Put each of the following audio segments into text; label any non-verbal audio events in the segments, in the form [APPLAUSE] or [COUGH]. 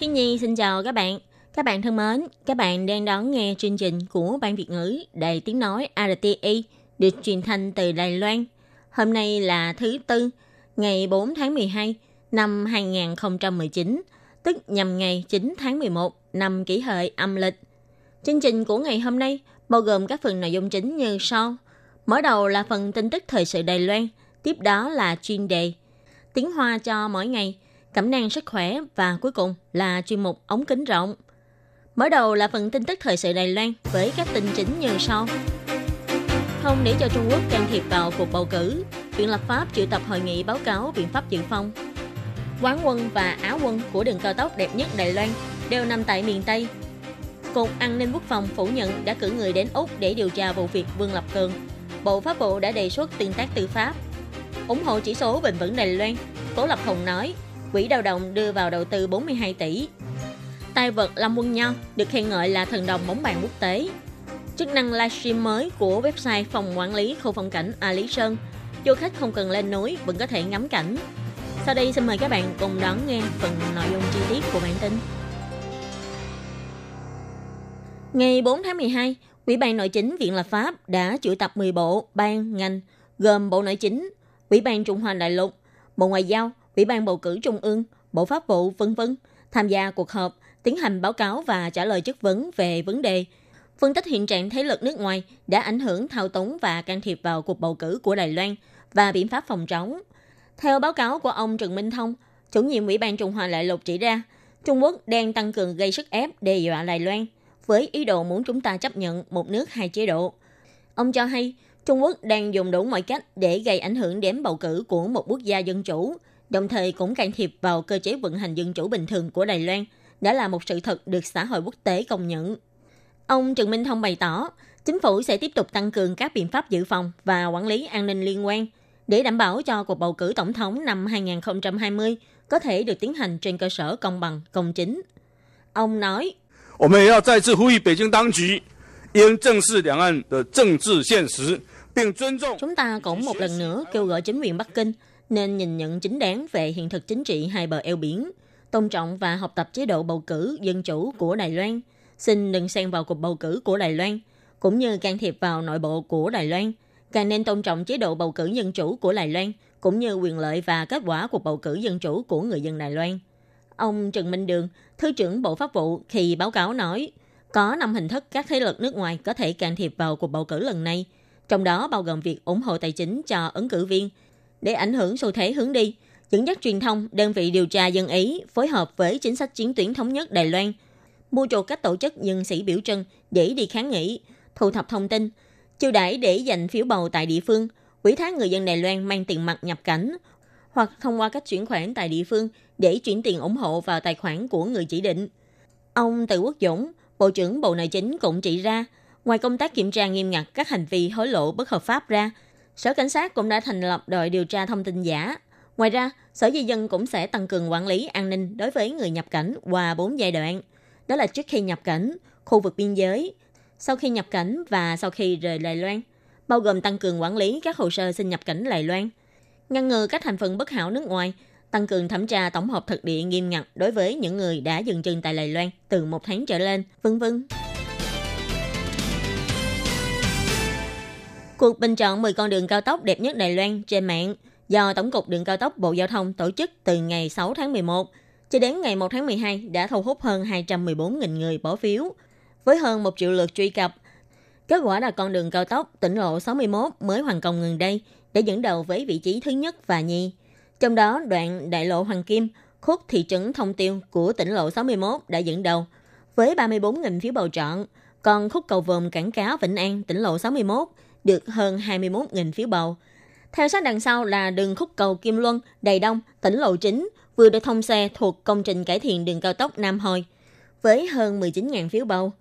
Hiên Nhi xin chào các bạn. Các bạn thân mến, các bạn đang đón nghe chương trình của Ban Việt ngữ Đài Tiếng Nói RTI được truyền thanh từ Đài Loan. Hôm nay là thứ Tư, ngày 4 tháng 12 năm 2019, tức nhằm ngày 9 tháng 11 năm kỷ hợi âm lịch. Chương trình của ngày hôm nay bao gồm các phần nội dung chính như sau. Mở đầu là phần tin tức thời sự Đài Loan, tiếp đó là chuyên đề Tiếng Hoa cho mỗi ngày, cẩm nang sức khỏe và cuối cùng là chuyên mục ống kính rộng. Mở đầu là phần tin tức thời sự Đài Loan với các tin chính như sau. Không để cho Trung Quốc can thiệp vào cuộc bầu cử, Viện lập pháp triệu tập hội nghị báo cáo biện pháp dự phòng. Quán quân và Áo quân của đường cao tốc đẹp nhất Đài Loan đều nằm tại miền Tây. Cục An ninh Quốc phòng phủ nhận đã cử người đến Úc để điều tra vụ việc Vương Lập Cường. Bộ Pháp vụ đã đề xuất tương tác tư pháp. ủng hộ chỉ số bền vững Đài Loan. Cố Lập Hồng nói, quỹ đầu đồng đưa vào đầu tư 42 tỷ. Tài vật Lâm Quân Nho được khen ngợi là thần đồng bóng bàn quốc tế. Chức năng livestream mới của website phòng quản lý khu phong cảnh A Lý Sơn. Du khách không cần lên núi vẫn có thể ngắm cảnh. Sau đây xin mời các bạn cùng đón nghe phần nội dung chi tiết của bản tin. Ngày 4 tháng 12, Ủy ban Nội chính Viện Lập pháp đã triệu tập 10 bộ, ban, ngành, gồm Bộ Nội chính, Ủy ban Trung Hoa Đại lục, Bộ Ngoại giao, Ủy ban Bầu cử Trung ương, Bộ Pháp vụ, vân vân tham gia cuộc họp, tiến hành báo cáo và trả lời chất vấn về vấn đề phân tích hiện trạng thế lực nước ngoài đã ảnh hưởng thao túng và can thiệp vào cuộc bầu cử của Đài Loan và biện pháp phòng chống. Theo báo cáo của ông Trần Minh Thông, chủ nhiệm Ủy ban Trung Hoa Đại lục chỉ ra, Trung Quốc đang tăng cường gây sức ép đe dọa Đài Loan với ý đồ muốn chúng ta chấp nhận một nước hai chế độ. Ông cho hay, Trung Quốc đang dùng đủ mọi cách để gây ảnh hưởng đến bầu cử của một quốc gia dân chủ, đồng thời cũng can thiệp vào cơ chế vận hành dân chủ bình thường của Đài Loan, đã là một sự thật được xã hội quốc tế công nhận. Ông Trần Minh Thông bày tỏ, chính phủ sẽ tiếp tục tăng cường các biện pháp dự phòng và quản lý an ninh liên quan để đảm bảo cho cuộc bầu cử tổng thống năm 2020 có thể được tiến hành trên cơ sở công bằng, công chính. Ông nói, Chúng ta cũng một lần nữa kêu gọi chính quyền Bắc Kinh nên nhìn nhận chính đáng về hiện thực chính trị hai bờ eo biển, tôn trọng và học tập chế độ bầu cử dân chủ của Đài Loan. Xin đừng xen vào cuộc bầu cử của Đài Loan, cũng như can thiệp vào nội bộ của Đài Loan. Càng nên tôn trọng chế độ bầu cử dân chủ của Đài Loan, cũng như quyền lợi và kết quả cuộc bầu cử dân chủ của người dân Đài Loan. Ông Trần Minh Đường, Thứ trưởng Bộ Pháp vụ khi báo cáo nói, có năm hình thức các thế lực nước ngoài có thể can thiệp vào cuộc bầu cử lần này, trong đó bao gồm việc ủng hộ tài chính cho ứng cử viên để ảnh hưởng xu thế hướng đi, dẫn dắt truyền thông, đơn vị điều tra dân Ý phối hợp với chính sách chiến tuyến thống nhất Đài Loan, mua chuộc các tổ chức nhân sĩ biểu trưng để đi kháng nghị, thu thập thông tin, chiêu đãi để giành phiếu bầu tại địa phương, quỹ thác người dân Đài Loan mang tiền mặt nhập cảnh hoặc thông qua cách chuyển khoản tại địa phương để chuyển tiền ủng hộ vào tài khoản của người chỉ định. Ông Từ Quốc Dũng, Bộ trưởng Bộ Nội chính cũng chỉ ra, ngoài công tác kiểm tra nghiêm ngặt các hành vi hối lộ bất hợp pháp ra, Sở Cảnh sát cũng đã thành lập đội điều tra thông tin giả. Ngoài ra, Sở Di dân cũng sẽ tăng cường quản lý an ninh đối với người nhập cảnh qua 4 giai đoạn. Đó là trước khi nhập cảnh, khu vực biên giới, sau khi nhập cảnh và sau khi rời Đài Loan, bao gồm tăng cường quản lý các hồ sơ xin nhập cảnh Đài Loan, ngăn ngừa các thành phần bất hảo nước ngoài, tăng cường thẩm tra tổng hợp thực địa nghiêm ngặt đối với những người đã dừng chân tại Đài Loan từ một tháng trở lên, vân vân. Cuộc bình chọn 10 con đường cao tốc đẹp nhất Đài Loan trên mạng do Tổng cục Đường cao tốc Bộ Giao thông tổ chức từ ngày 6 tháng 11 cho đến ngày 1 tháng 12 đã thu hút hơn 214.000 người bỏ phiếu, với hơn 1 triệu lượt truy cập. Kết quả là con đường cao tốc tỉnh lộ 61 mới hoàn công gần đây để dẫn đầu với vị trí thứ nhất và nhì. Trong đó, đoạn đại lộ Hoàng Kim, khúc thị trấn Thông Tiêu của tỉnh lộ 61 đã dẫn đầu với 34.000 phiếu bầu chọn, còn khúc cầu vòm Cảng Cá Vĩnh An, tỉnh lộ 61 được hơn 21.000 phiếu bầu. Theo sát đằng sau là đường khúc cầu Kim Luân, Đầy Đông, tỉnh lộ chính vừa được thông xe thuộc công trình cải thiện đường cao tốc Nam Hồi với hơn 19.000 phiếu bầu.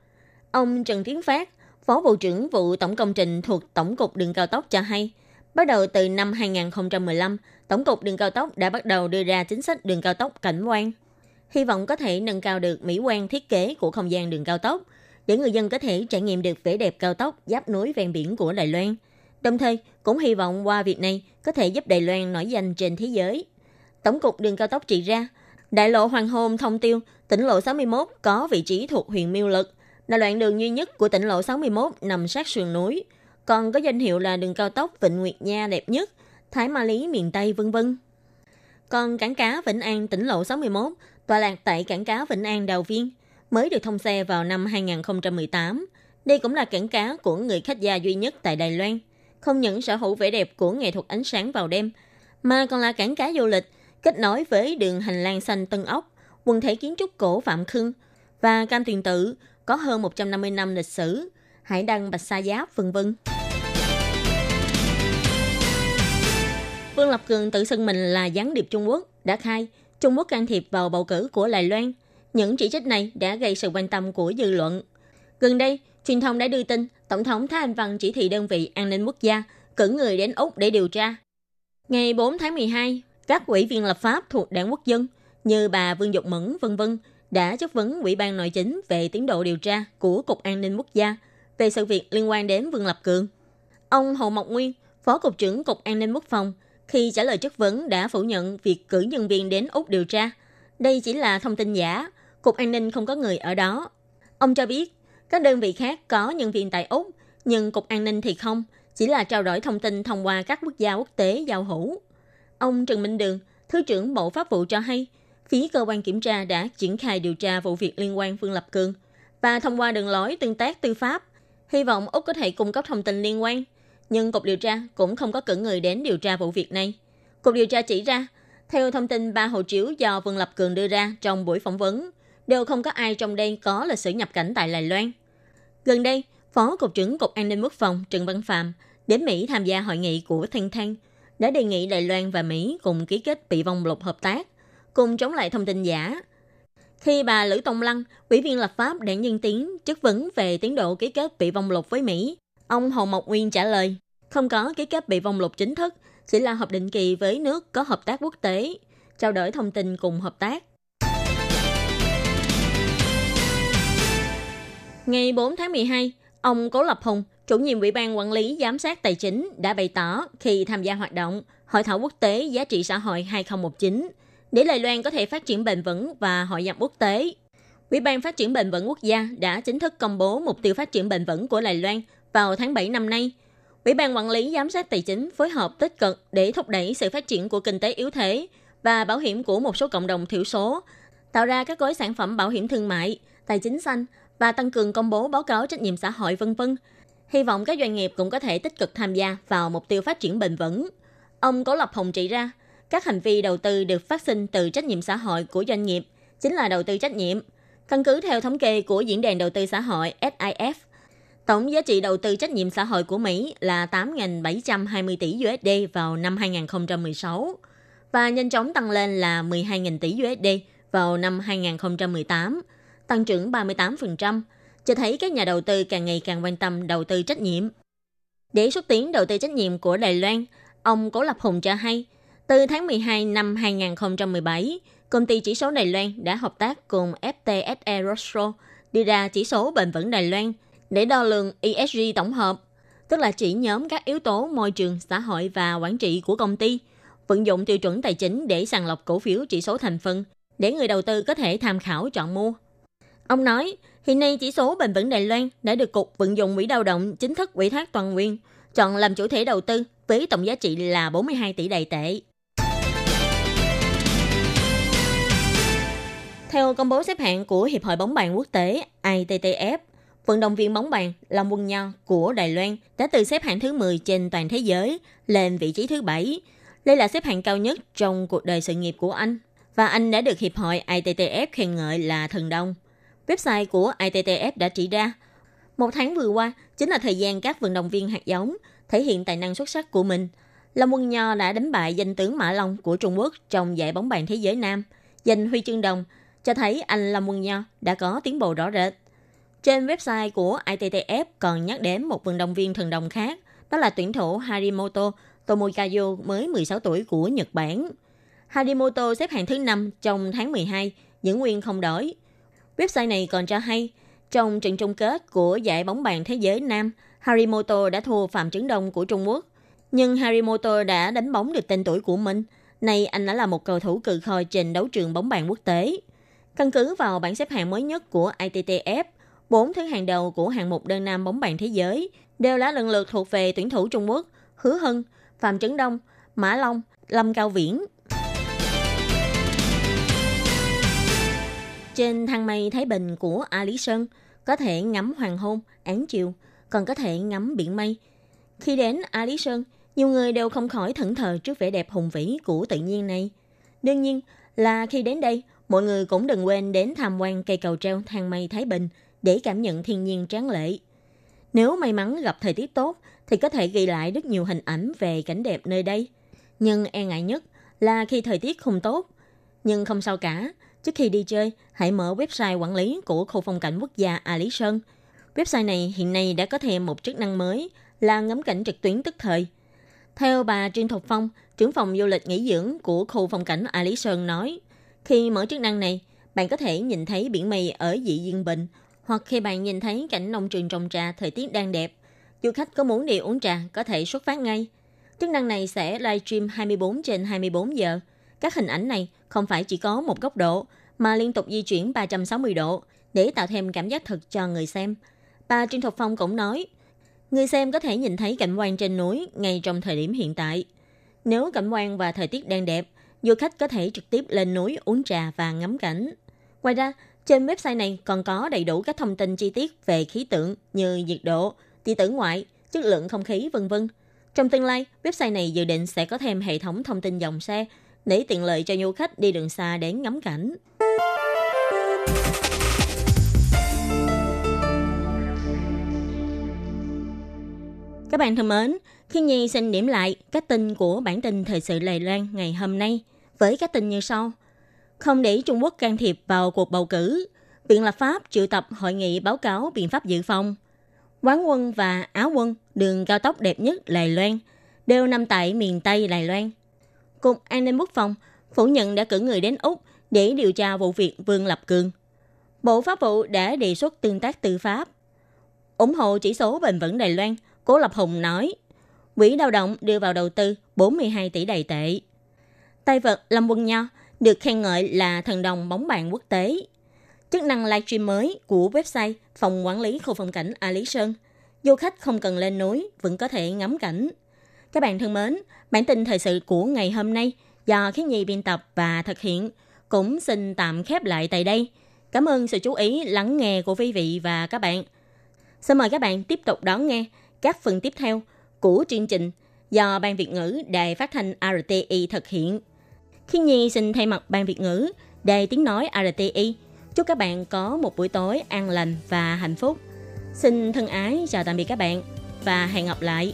Ông Trần Tiến Phát, Phó Bộ trưởng vụ Tổng công trình thuộc Tổng cục Đường cao tốc cho hay, bắt đầu từ năm 2015, Tổng cục Đường cao tốc đã bắt đầu đưa ra chính sách đường cao tốc cảnh quan. Hy vọng có thể nâng cao được mỹ quan thiết kế của không gian đường cao tốc, để người dân có thể trải nghiệm được vẻ đẹp cao tốc giáp núi ven biển của Đài Loan. Đồng thời, cũng hy vọng qua việc này có thể giúp Đài Loan nổi danh trên thế giới. Tổng cục đường cao tốc chỉ ra, đại lộ Hoàng Hôn thông tiêu, tỉnh lộ 61 có vị trí thuộc huyện Miêu Lực, là đoạn đường duy nhất của tỉnh lộ 61 nằm sát sườn núi, còn có danh hiệu là đường cao tốc Vịnh Nguyệt Nha đẹp nhất, Thái Ma Lý miền Tây vân vân. Còn cảng cá Vĩnh An tỉnh lộ 61 tọa lạc tại cảng cá Vĩnh An Đào Viên, mới được thông xe vào năm 2018. Đây cũng là cảng cá của người khách gia duy nhất tại Đài Loan. Không những sở hữu vẻ đẹp của nghệ thuật ánh sáng vào đêm, mà còn là cảng cá du lịch kết nối với đường hành lang xanh Tân Ốc, quần thể kiến trúc cổ Phạm Khưng và Cam Tuyền Tự có hơn 150 năm lịch sử, Hải Đăng Bạch Sa Giáp, vân vân. Vương Lập Cường tự xưng mình là gián điệp Trung Quốc, đã khai Trung Quốc can thiệp vào bầu cử của Đài Loan. Những chỉ trích này đã gây sự quan tâm của dư luận. Gần đây, truyền thông đã đưa tin Tổng thống Thái Anh Văn chỉ thị đơn vị an ninh quốc gia cử người đến Úc để điều tra. Ngày 4 tháng 12, các ủy viên lập pháp thuộc đảng quốc dân như bà Vương Dục Mẫn, vân vân đã chất vấn Ủy ban Nội chính về tiến độ điều tra của Cục An ninh Quốc gia về sự việc liên quan đến Vương Lập Cường. Ông Hồ Mộc Nguyên, Phó Cục trưởng Cục An ninh Quốc phòng, khi trả lời chất vấn đã phủ nhận việc cử nhân viên đến Úc điều tra. Đây chỉ là thông tin giả, Cục An ninh không có người ở đó. Ông cho biết, các đơn vị khác có nhân viên tại Úc, nhưng Cục An ninh thì không, chỉ là trao đổi thông tin thông qua các quốc gia quốc tế giao hữu. Ông Trần Minh Đường, Thứ trưởng Bộ Pháp vụ cho hay, phía cơ quan kiểm tra đã triển khai điều tra vụ việc liên quan Phương Lập Cường và thông qua đường lối tương tác tư pháp, hy vọng Úc có thể cung cấp thông tin liên quan. Nhưng Cục điều tra cũng không có cử người đến điều tra vụ việc này. Cục điều tra chỉ ra, theo thông tin ba hộ chiếu do Vương Lập Cường đưa ra trong buổi phỏng vấn, đều không có ai trong đây có lịch sử nhập cảnh tại Đài Loan. Gần đây, Phó Cục trưởng Cục An ninh Quốc phòng Trần Văn Phạm đến Mỹ tham gia hội nghị của Thanh Thanh, đã đề nghị Đài Loan và Mỹ cùng ký kết bị vong lục hợp tác, cùng chống lại thông tin giả. Khi bà Lữ Tông Lăng, ủy viên lập pháp đảng Nhân Tiến, chất vấn về tiến độ ký kết bị vong lục với Mỹ, ông Hồ Mộc Nguyên trả lời, không có ký kết bị vong lục chính thức, chỉ là hợp định kỳ với nước có hợp tác quốc tế, trao đổi thông tin cùng hợp tác. Ngày 4 tháng 12, ông Cố Lập Hùng, chủ nhiệm Ủy ban Quản lý Giám sát Tài chính đã bày tỏ khi tham gia hoạt động Hội thảo quốc tế giá trị xã hội 2019 để Đài Loan có thể phát triển bền vững và hội nhập quốc tế. Ủy ban Phát triển bền vững quốc gia đã chính thức công bố mục tiêu phát triển bền vững của Đài Loan vào tháng 7 năm nay. Ủy ban Quản lý Giám sát Tài chính phối hợp tích cực để thúc đẩy sự phát triển của kinh tế yếu thế và bảo hiểm của một số cộng đồng thiểu số, tạo ra các gói sản phẩm bảo hiểm thương mại, tài chính xanh và tăng cường công bố báo cáo trách nhiệm xã hội vân vân Hy vọng các doanh nghiệp cũng có thể tích cực tham gia vào mục tiêu phát triển bền vững. Ông Cố Lập Hồng chỉ ra, các hành vi đầu tư được phát sinh từ trách nhiệm xã hội của doanh nghiệp chính là đầu tư trách nhiệm. Căn cứ theo thống kê của Diễn đàn Đầu tư xã hội SIF, tổng giá trị đầu tư trách nhiệm xã hội của Mỹ là 8.720 tỷ USD vào năm 2016 và nhanh chóng tăng lên là 12.000 tỷ USD vào năm 2018, tăng trưởng 38%, cho thấy các nhà đầu tư càng ngày càng quan tâm đầu tư trách nhiệm. Để xúc tiến đầu tư trách nhiệm của Đài Loan, ông Cố Lập Hùng cho hay, từ tháng 12 năm 2017, công ty chỉ số Đài Loan đã hợp tác cùng FTSE Russell đưa ra chỉ số bền vững Đài Loan để đo lường ESG tổng hợp, tức là chỉ nhóm các yếu tố môi trường, xã hội và quản trị của công ty, vận dụng tiêu chuẩn tài chính để sàng lọc cổ phiếu chỉ số thành phần để người đầu tư có thể tham khảo chọn mua. Ông nói, Hiện nay chỉ số bền vững Đài Loan đã được Cục Vận dụng Quỹ đào động chính thức ủy thác toàn quyền, chọn làm chủ thể đầu tư với tổng giá trị là 42 tỷ đài tệ. Theo công bố xếp hạng của Hiệp hội bóng bàn quốc tế ITTF, vận động viên bóng bàn Long Quân Nho của Đài Loan đã từ xếp hạng thứ 10 trên toàn thế giới lên vị trí thứ 7. Đây là xếp hạng cao nhất trong cuộc đời sự nghiệp của anh. Và anh đã được Hiệp hội ITTF khen ngợi là thần đông. Website của ITTF đã chỉ ra, một tháng vừa qua chính là thời gian các vận động viên hạt giống thể hiện tài năng xuất sắc của mình. Lâm Quân Nho đã đánh bại danh tướng Mã Long của Trung Quốc trong giải bóng bàn thế giới nam, giành huy chương đồng, cho thấy anh Lâm Quân Nho đã có tiến bộ rõ rệt. Trên website của ITTF còn nhắc đến một vận động viên thần đồng khác, đó là tuyển thủ Harimoto Tomokazu mới 16 tuổi của Nhật Bản. Harimoto xếp hạng thứ 5 trong tháng 12, giữ nguyên không đổi. Website này còn cho hay, trong trận chung kết của giải bóng bàn thế giới nam, Harimoto đã thua Phạm Trấn Đông của Trung Quốc. Nhưng Harimoto đã đánh bóng được tên tuổi của mình. Nay anh đã là một cầu thủ cự khôi trên đấu trường bóng bàn quốc tế. Căn cứ vào bảng xếp hạng mới nhất của ITTF, bốn thứ hàng đầu của hạng mục đơn nam bóng bàn thế giới đều đã lần lượt thuộc về tuyển thủ Trung Quốc, Hứa Hân, Phạm Trấn Đông, Mã Long, Lâm Cao Viễn. Trên thang mây Thái Bình của A Lý Sơn, có thể ngắm hoàng hôn, án chiều, còn có thể ngắm biển mây. Khi đến A Lý Sơn, nhiều người đều không khỏi thẫn thờ trước vẻ đẹp hùng vĩ của tự nhiên này. Đương nhiên là khi đến đây, mọi người cũng đừng quên đến tham quan cây cầu treo thang mây Thái Bình để cảm nhận thiên nhiên tráng lệ. Nếu may mắn gặp thời tiết tốt, thì có thể ghi lại rất nhiều hình ảnh về cảnh đẹp nơi đây. Nhưng e ngại nhất là khi thời tiết không tốt. Nhưng không sao cả, trước khi đi chơi, hãy mở website quản lý của khu phong cảnh quốc gia A Lý Sơn. Website này hiện nay đã có thêm một chức năng mới là ngắm cảnh trực tuyến tức thời. Theo bà Trương Thục Phong, trưởng phòng du lịch nghỉ dưỡng của khu phong cảnh A Lý Sơn nói, khi mở chức năng này, bạn có thể nhìn thấy biển mây ở dị dương bình, hoặc khi bạn nhìn thấy cảnh nông trường trồng trà thời tiết đang đẹp, du khách có muốn đi uống trà có thể xuất phát ngay. Chức năng này sẽ live stream 24 trên 24 giờ. Các hình ảnh này không phải chỉ có một góc độ, mà liên tục di chuyển 360 độ để tạo thêm cảm giác thực cho người xem. Bà Trương Thục Phong cũng nói, người xem có thể nhìn thấy cảnh quan trên núi ngay trong thời điểm hiện tại. Nếu cảnh quan và thời tiết đang đẹp, du khách có thể trực tiếp lên núi uống trà và ngắm cảnh. Ngoài ra, trên website này còn có đầy đủ các thông tin chi tiết về khí tượng như nhiệt độ, tia tử ngoại, chất lượng không khí, vân vân. Trong tương lai, website này dự định sẽ có thêm hệ thống thông tin dòng xe để tiện lợi cho du khách đi đường xa đến ngắm cảnh. Các bạn thân mến, khi Nhi xin điểm lại các tin của bản tin thời sự Lài Loan ngày hôm nay với các tin như sau. Không để Trung Quốc can thiệp vào cuộc bầu cử, Viện lập pháp triệu tập hội nghị báo cáo biện pháp dự phòng. Quán quân và Áo quân, đường cao tốc đẹp nhất Lài Loan, đều nằm tại miền Tây Lài Loan. Cục An ninh Quốc phòng phủ nhận đã cử người đến Úc để điều tra vụ việc Vương Lập Cường. Bộ Pháp vụ đã đề xuất tương tác tư pháp. ủng hộ chỉ số bền vững Đài Loan, Cố Lập Hùng nói, Quỹ lao động đưa vào đầu tư 42 tỷ đầy tệ. Tay vật Lâm Quân Nho được khen ngợi là thần đồng bóng bàn quốc tế. Chức năng livestream mới của website Phòng Quản lý Khu phong cảnh A Lý Sơn. Du khách không cần lên núi, vẫn có thể ngắm cảnh. Các bạn thân mến, bản tin thời sự của ngày hôm nay do Khiến Nhi biên tập và thực hiện cũng xin tạm khép lại tại đây. Cảm ơn sự chú ý lắng nghe của quý vị và các bạn. Xin mời các bạn tiếp tục đón nghe các phần tiếp theo của chương trình do Ban Việt ngữ Đài Phát thanh RTI thực hiện. Khi Nhi xin thay mặt Ban Việt ngữ Đài Tiếng Nói RTI chúc các bạn có một buổi tối an lành và hạnh phúc. Xin thân ái chào tạm biệt các bạn và hẹn gặp lại.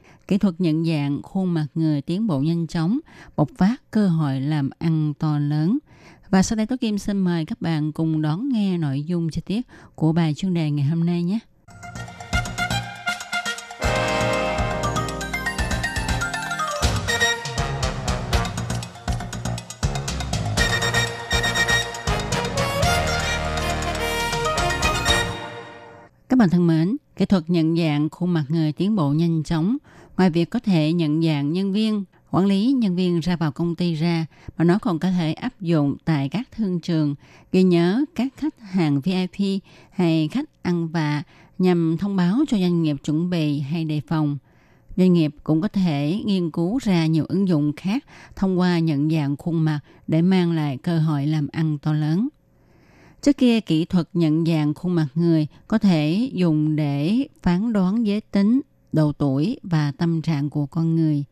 Kỹ thuật nhận dạng khuôn mặt người tiến bộ nhanh chóng, bộc phát cơ hội làm ăn to lớn. Và sau đây Tố Kim xin mời các bạn cùng đón nghe nội dung chi tiết của bài chuyên đề ngày hôm nay nhé. Các bạn thân mến, kỹ thuật nhận dạng khuôn mặt người tiến bộ nhanh chóng. Ngoài việc có thể nhận dạng nhân viên, quản lý nhân viên ra vào công ty ra, mà nó còn có thể áp dụng tại các thương trường, ghi nhớ các khách hàng VIP hay khách ăn vạ nhằm thông báo cho doanh nghiệp chuẩn bị hay đề phòng. Doanh nghiệp cũng có thể nghiên cứu ra nhiều ứng dụng khác thông qua nhận dạng khuôn mặt để mang lại cơ hội làm ăn to lớn. Trước kia, kỹ thuật nhận dạng khuôn mặt người có thể dùng để phán đoán giới tính, độ tuổi và tâm trạng của con người.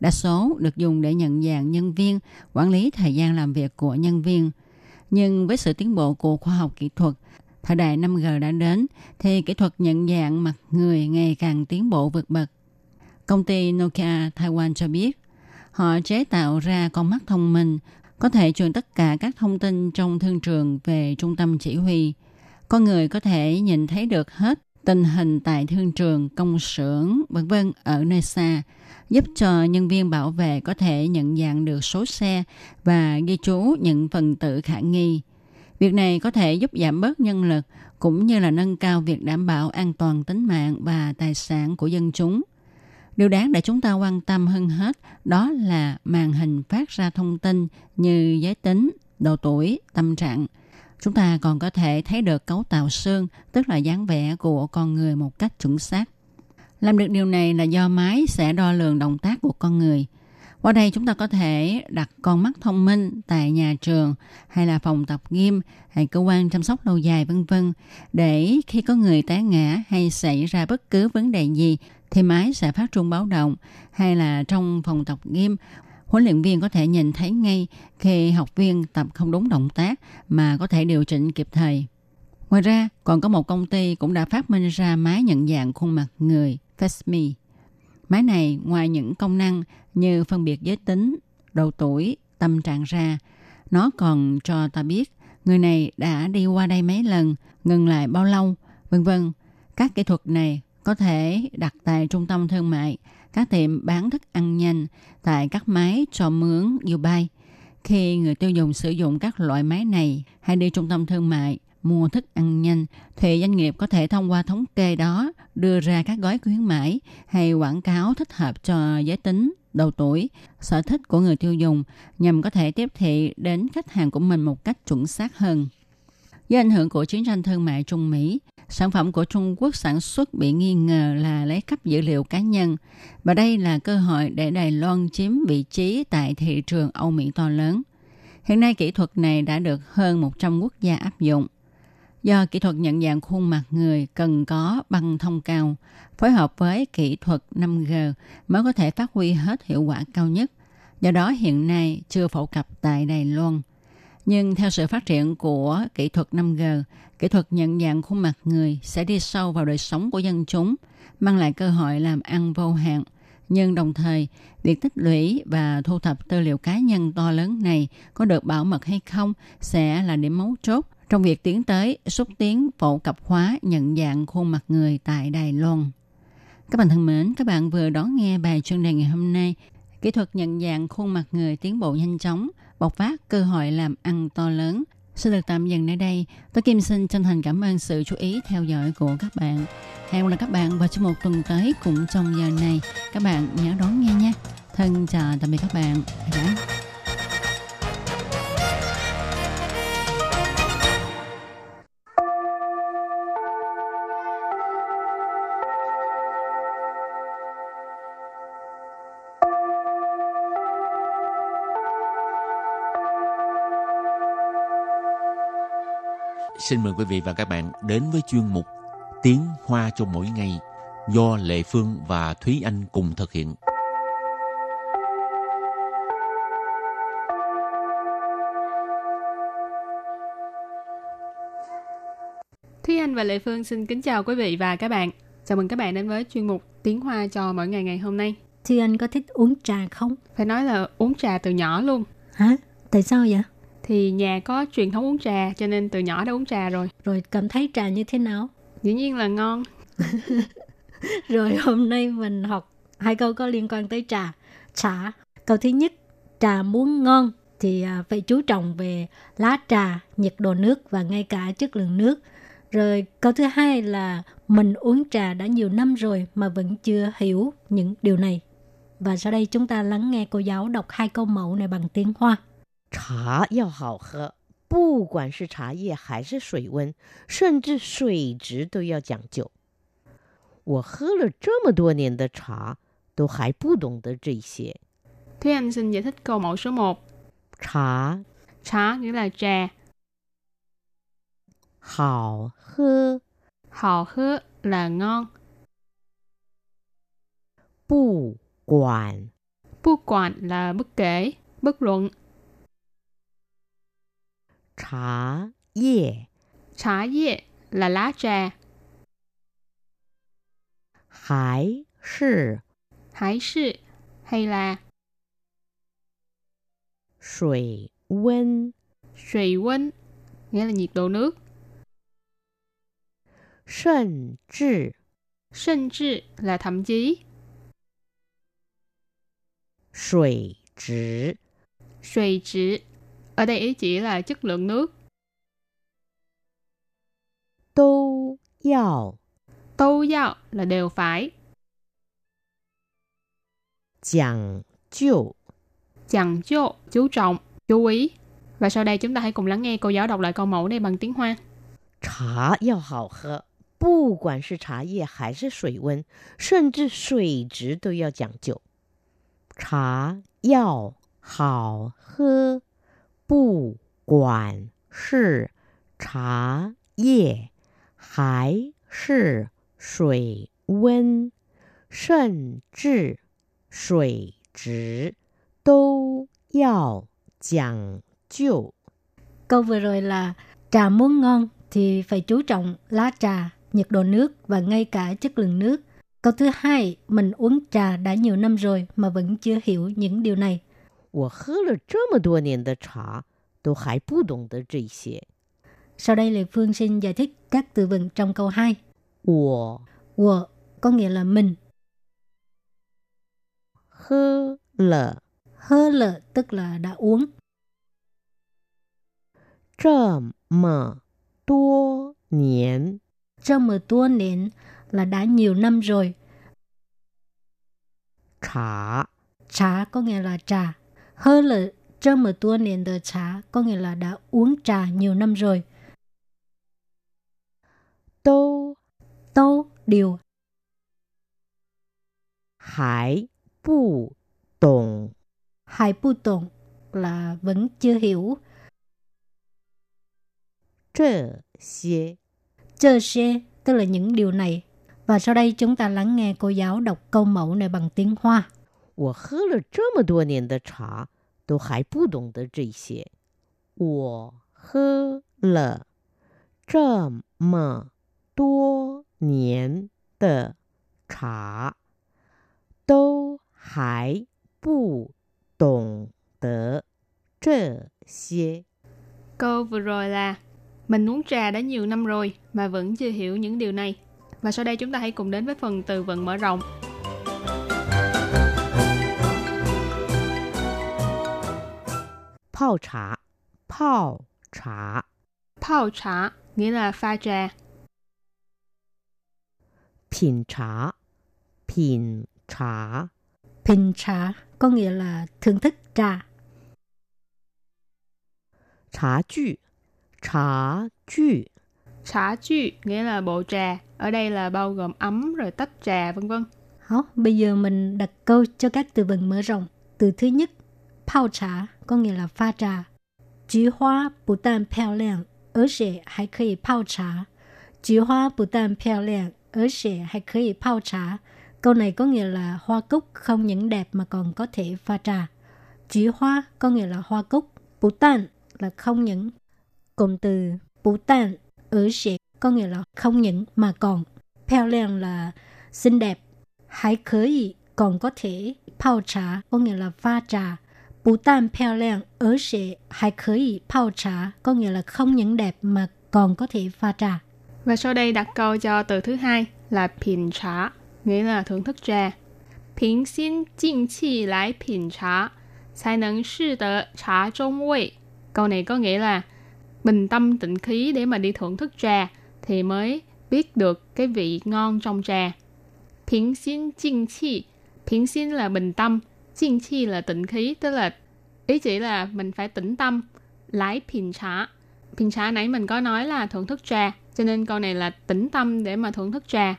Đa số được dùng để nhận dạng nhân viên, quản lý thời gian làm việc của nhân viên. Nhưng với sự tiến bộ của khoa học kỹ thuật, thời đại 5G đã đến, thì kỹ thuật nhận dạng mặt người ngày càng tiến bộ vượt bậc. Công ty Nokia Taiwan cho biết, họ chế tạo ra con mắt thông minh có thể truyền tất cả các thông tin trong thương trường về trung tâm chỉ huy. Con người có thể nhìn thấy được hết tình hình tại thương trường, công xưởng, vân vân ở nơi xa, giúp cho nhân viên bảo vệ có thể nhận dạng được số xe và ghi chú những phần tử khả nghi. Việc này có thể giúp giảm bớt nhân lực cũng như là nâng cao việc đảm bảo an toàn tính mạng và tài sản của dân chúng. Điều đáng để chúng ta quan tâm hơn hết đó là màn hình phát ra thông tin như giới tính, độ tuổi, tâm trạng. Chúng ta còn có thể thấy được cấu tạo xương, tức là dáng vẻ của con người một cách chuẩn xác. Làm được điều này là do máy sẽ đo lường động tác của con người. Qua đây chúng ta có thể đặt con mắt thông minh tại nhà trường hay là phòng tập gym hay cơ quan chăm sóc lâu dài vân vân để khi có người té ngã hay xảy ra bất cứ vấn đề gì thì máy sẽ phát trung báo động hay là trong phòng tập nghiêm huấn luyện viên có thể nhìn thấy ngay khi học viên tập không đúng động tác mà có thể điều chỉnh kịp thời. Ngoài ra, còn có một công ty cũng đã phát minh ra máy nhận dạng khuôn mặt người FaceMe. Máy này ngoài những công năng như phân biệt giới tính, độ tuổi, tâm trạng ra, nó còn cho ta biết người này đã đi qua đây mấy lần, ngừng lại bao lâu, vân vân. Các kỹ thuật này có thể đặt tại trung tâm thương mại, các tiệm bán thức ăn nhanh, tại các máy cho mướn Dubai. Khi người tiêu dùng sử dụng các loại máy này hay đi trung tâm thương mại mua thức ăn nhanh thì doanh nghiệp có thể thông qua thống kê đó đưa ra các gói khuyến mãi hay quảng cáo thích hợp cho giới tính, độ tuổi, sở thích của người tiêu dùng nhằm có thể tiếp thị đến khách hàng của mình một cách chuẩn xác hơn. Do ảnh hưởng của chiến tranh thương mại Trung Mỹ, sản phẩm của Trung Quốc sản xuất bị nghi ngờ là lấy cắp dữ liệu cá nhân và đây là cơ hội để Đài Loan chiếm vị trí tại thị trường Âu Mỹ to lớn. Hiện nay kỹ thuật này đã được hơn 100 quốc gia áp dụng. Do kỹ thuật nhận dạng khuôn mặt người cần có băng thông cao, phối hợp với kỹ thuật 5G mới có thể phát huy hết hiệu quả cao nhất. Do đó hiện nay chưa phổ cập tại Đài Loan. Nhưng theo sự phát triển của kỹ thuật 5G, kỹ thuật nhận dạng khuôn mặt người sẽ đi sâu vào đời sống của dân chúng, mang lại cơ hội làm ăn vô hạn. Nhưng đồng thời, việc tích lũy và thu thập tư liệu cá nhân to lớn này có được bảo mật hay không sẽ là điểm mấu chốt trong việc tiến tới xúc tiến phổ cập hóa nhận dạng khuôn mặt người tại Đài Loan. Các bạn thân mến, các bạn vừa đón nghe bài chuyên đề ngày hôm nay Kỹ thuật nhận dạng khuôn mặt người tiến bộ nhanh chóng, bộc phát cơ hội làm ăn to lớn. Xin được tạm dừng nơi đây. Tôi Kim xin chân thành cảm ơn sự chú ý theo dõi của các bạn. Hẹn gặp lại các bạn vào trong một tuần tới cũng trong giờ này. Các bạn nhớ đón nghe nhé. Thân chào tạm biệt các bạn. Bye bye. Xin mời quý vị và các bạn đến với chuyên mục Tiếng Hoa cho mỗi ngày do Lệ Phương và Thúy Anh cùng thực hiện. Thúy Anh và Lệ Phương xin kính chào quý vị và các bạn. Chào mừng các bạn đến với chuyên mục Tiếng Hoa cho mỗi ngày ngày hôm nay. Thì anh có thích uống trà không? Phải nói là uống trà từ nhỏ luôn. Hả? Tại sao vậy? Thì nhà có truyền thống uống trà cho nên từ nhỏ đã uống trà rồi. Rồi cảm thấy trà như thế nào? Dĩ nhiên là ngon. [LAUGHS] Rồi hôm nay mình học hai câu có liên quan tới trà. Trà. Câu thứ nhất, trà muốn ngon thì à, phải chú trọng về lá trà, nhiệt độ nước và ngay cả chất lượng nước. Rồi câu thứ hai là mình uống trà đã nhiều năm rồi mà vẫn chưa hiểu những điều này. Và sau đây chúng ta lắng nghe cô giáo đọc hai câu mẫu này bằng tiếng Hoa. 茶要好喝，不管是茶叶还是水温，甚至水质都要讲究。我喝了这么多年的茶，都还不懂得这些。 Thúy Anh xin giải thích câu mẫu số 1. 茶 Trà nghĩa là trà, 好喝， hò hứa là ngon, 不管 bu quản là bất kể, bất luận, 茶叶 trà叶là lá trà, 还是 hải sự hay là 水温， suy温nghĩa là nhiệt độ nước, 甚至 甚至 là thậm chí, 水质 suy trị ở đây ý chỉ là chất lượng nước, 都要 tô giao là đều phải, 讲究。 chẳng chô, chú trọng, chú ý. Và sau đây chúng ta hãy cùng lắng nghe cô giáo đọc lại câu mẫu này bằng tiếng Hoa. 茶要好喝，不管是茶叶还是水温，甚至水质都要讲究。茶要好喝， 不管是茶叶还是水温，甚至水质都要讲究。 Câu vừa rồi là trà muốn ngon thì phải chú trọng lá trà, nhiệt độ nước và ngay cả chất lượng nước. Câu thứ hai, mình uống trà đã nhiều năm rồi mà vẫn chưa hiểu những điều này. 我喝了这么多年的茶，都还不懂得这些。 Sau đây Lê Phương xin giải thích các từ vựng trong câu 2. 我 Wo có nghĩa là mình, 喝了 hơ lợ tức là đã uống. 这么多年， Trong một tua nền là đã nhiều năm rồi. 茶 Trà có nghĩa là trà. hơn là trong một tua nền tờ trà, có nghĩa là đã uống trà nhiều năm rồi. Tô Tô điều là vẫn chưa hiểu. Tức là những điều này. Và sau đây chúng ta lắng nghe cô giáo đọc câu mẫu này bằng tiếng Hoa. 我喝了这么多年的茶，都还不懂得这些。我喝了这么多年的茶，都还不懂得这些。 Câu vừa rồi là Mình uống trà đã nhiều năm rồi mà vẫn chưa hiểu những điều này. Và sau đây chúng ta hãy cùng đến với phần từ vựng mở rộng. 泡茶，泡茶， Pao trà nghĩa là pha trà. 品茶，品茶， Bình trà có nghĩa là thưởng thức trà. 茶具，茶具， Trà chư nghĩa là bộ trà. Ở đây là bao gồm ấm rồi tách trà vân vân. Hảo, bây giờ mình đặt câu cho các từ vựng mở rộng. Từ thứ nhất, 泡茶 có nghĩa là pha trà. Chí hoa bù tàn pèo lẹn, ở sẽ hay có pao trà. Chí hoa bù tàn pèo lẹn, ở sẽ hay có pao trà. Câu này có nghĩa là hoa cúc không những đẹp mà còn có thể pha trà. Chí hoa có nghĩa là hoa cúc, bù tàn là không những. Cụm từ bù tàn, ở sẽ có nghĩa là không những mà còn. Pèo lẹn là xinh đẹp, hãy khởi còn có thể pao trà có nghĩa là pha trà Bù tan 漂亮, ở sẽ hãy khởi泡trà có nghĩa là không những đẹp mà còn có thể pha trà. Và sau đây đặt câu cho từ thứ hai là品茶, nghĩa là thưởng thức trà. 平心静气来品茶，才能试得茶中味. Câu này có nghĩa là bình tâm tịnh khí để mà đi thưởng thức trà thì mới biết được cái vị ngon trong trà. 平心静气, 平心là bình tâm, 静气 là tịnh khí, tức là ý chỉ là mình phải tĩnh tâm. Lái品茶.品茶nãy mình có nói là thưởng thức trà, cho nên câu này là tĩnh tâm để mà thưởng thức trà.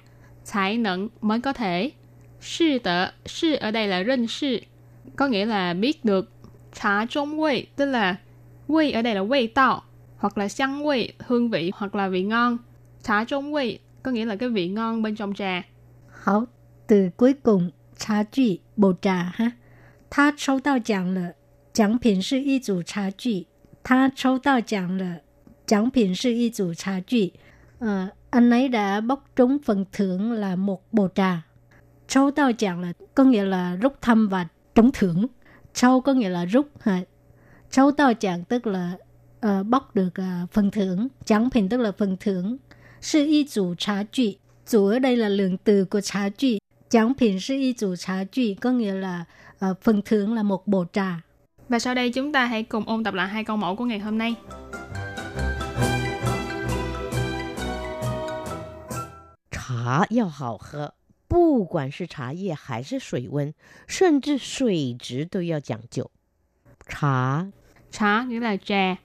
Thái nẫn mới có thể. Sư tợ, sư ở đây là认sư, có nghĩa là biết được. Trà trung vị, tức là vị ở đây là vị tạo, hoặc là香vị, hương vị, hoặc là vị ngon. Trà trung vị có nghĩa là cái vị ngon bên trong trà. Hảo, từ cuối cùng, trà具, bầu trà ha. 他抽到奖了，奖品是一组茶具。他抽到奖了，奖品是一组茶具。Ờ, anh ấy đã bóc trúng phần thưởng là một bồ trà. Châu tao chẳng là có nghĩa là rút thăm và trúng thưởng. Châu có nghĩa là rút. Ha. Châu tao chẳng tức là uh, bóc được uh, phần thưởng. Chẳng品tức là phần thưởng. Sư y chủ trà具. Chủ ở đây là lượng từ của trà具. Chẳng品sư y chủ trà具có nghĩa là uh, phần thưởng là một bồ trà. Và sau đây chúng ta hãy cùng ôn tập lại hai câu mẫu của ngày hôm nay. 茶要好喝，不管是茶叶还是水温，甚至水质都要讲究。茶 Trà nghĩa là trà,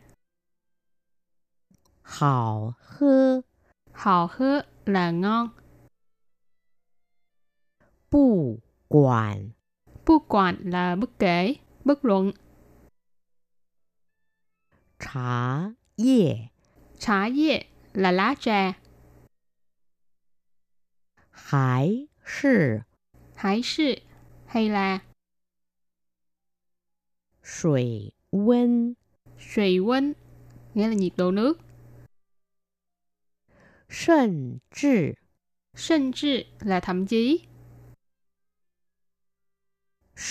好喝， hào hứa là ngon, 不管 bất quản là bất kể, bất luận. Trà yê Trà yê là lá trà. Hải sư Hải sư hay là Sủy quân Sủy quân nghĩa là nhiệt độ nước. Sân trị Sân trị là thậm chí.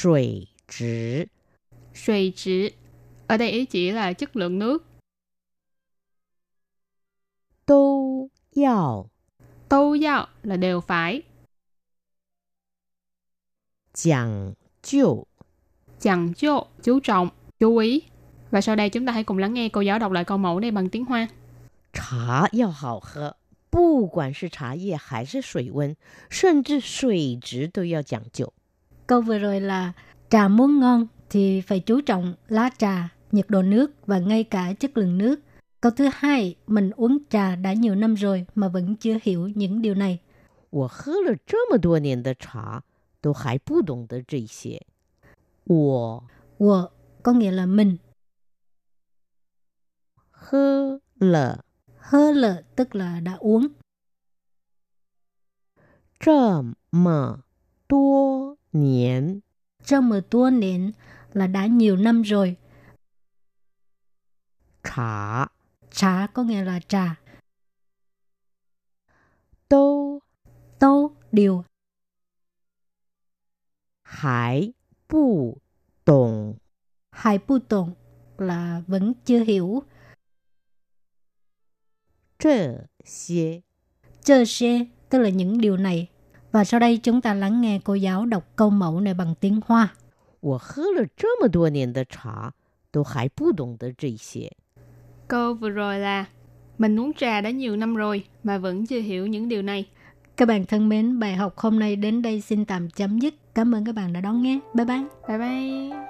水质 Suy chỉ ở đây ý chỉ là chất lượng nước. 都要 Tô giao là đều phải. 讲究。 Chẳng chô, chú trọng, chú ý. Và sau đây chúng ta hãy cùng lắng nghe cô giáo đọc lại câu mẫu này bằng tiếng Hoa. 茶要好喝，不管是茶叶还是水温，甚至水质都要讲究。 Câu vừa rồi là trà muốn ngon thì phải chú trọng lá trà, nhiệt độ nước và ngay cả chất lượng nước. Câu thứ hai, mình uống trà đã nhiều năm rồi mà vẫn chưa hiểu những điều này. 我喝了这么多年的茶，都还不懂得这些。我 Wo có nghĩa là mình, 喝了 hơ lợ tức là đã uống. 这么多 年， Trong một tua niên là đã nhiều năm rồi. 茶 Trà có nghĩa là trà. 都 Tô, điều. 还不懂 Hai bu tụng là vẫn chưa hiểu. 这些。 Chơ xe tức là những điều này. Và sau đây chúng ta lắng nghe cô giáo đọc câu mẫu này bằng tiếng Hoa. 我喝了这么多年的茶，都还不懂得这些。 Câu vừa rồi là Mình uống trà đã nhiều năm rồi mà vẫn chưa hiểu những điều này. Các bạn thân mến, bài học hôm nay đến đây xin tạm chấm dứt. Cảm ơn các bạn đã đón nghe. Bye bye. Bye bye!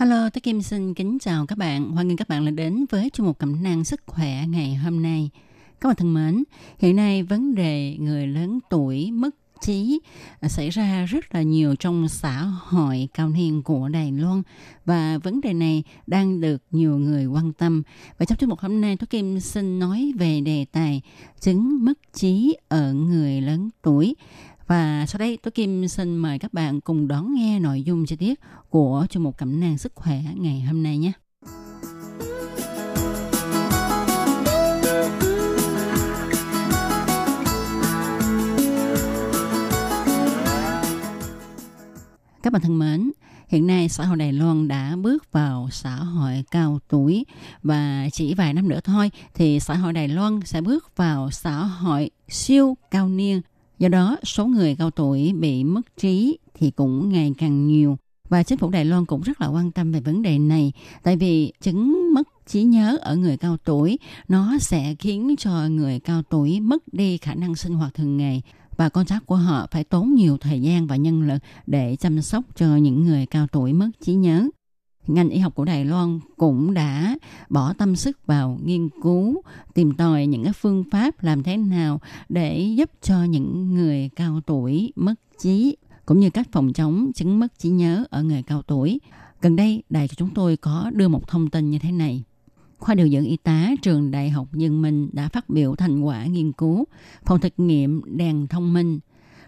Hello, Tôi Kim xin kính chào các bạn. Hoan nghênh các bạn đã đến với chương mục cẩm nang sức khỏe ngày hôm nay. Các bạn thân mến, hiện nay vấn đề người lớn tuổi mất trí à, xảy ra rất là nhiều trong xã hội cao niên của Đài Loan và vấn đề này đang được nhiều người quan tâm. Và trong chương mục hôm nay, tôi Kim xin nói về đề tài chứng mất trí ở người lớn tuổi. Và sau đây tôi Kim xin mời các bạn cùng đón nghe nội dung chi tiết của chương mục cẩm nang sức khỏe ngày hôm nay nhé. Các bạn thân mến, hiện nay xã hội Đài Loan đã bước vào xã hội cao tuổi và chỉ vài năm nữa thôi thì xã hội Đài Loan sẽ bước vào xã hội siêu cao niên. Do đó, số người cao tuổi bị mất trí thì cũng ngày càng nhiều. Và chính phủ Đài Loan cũng rất là quan tâm về vấn đề này tại vì chứng mất trí nhớ ở người cao tuổi nó sẽ khiến cho người cao tuổi mất đi khả năng sinh hoạt thường ngày và con cháu của họ phải tốn nhiều thời gian và nhân lực để chăm sóc cho những người cao tuổi mất trí nhớ. Ngành y học của Đài Loan cũng đã bỏ tâm sức vào nghiên cứu, tìm tòi những cái phương pháp làm thế nào để giúp cho những người cao tuổi mất trí cũng như cách phòng chống chứng mất trí nhớ ở người cao tuổi. Gần đây, đài của chúng tôi có đưa một thông tin như thế này khoa điều dưỡng y tá trường Đại học Nhân Minh đã phát biểu thành quả nghiên cứu phòng thực nghiệm đèn thông minh.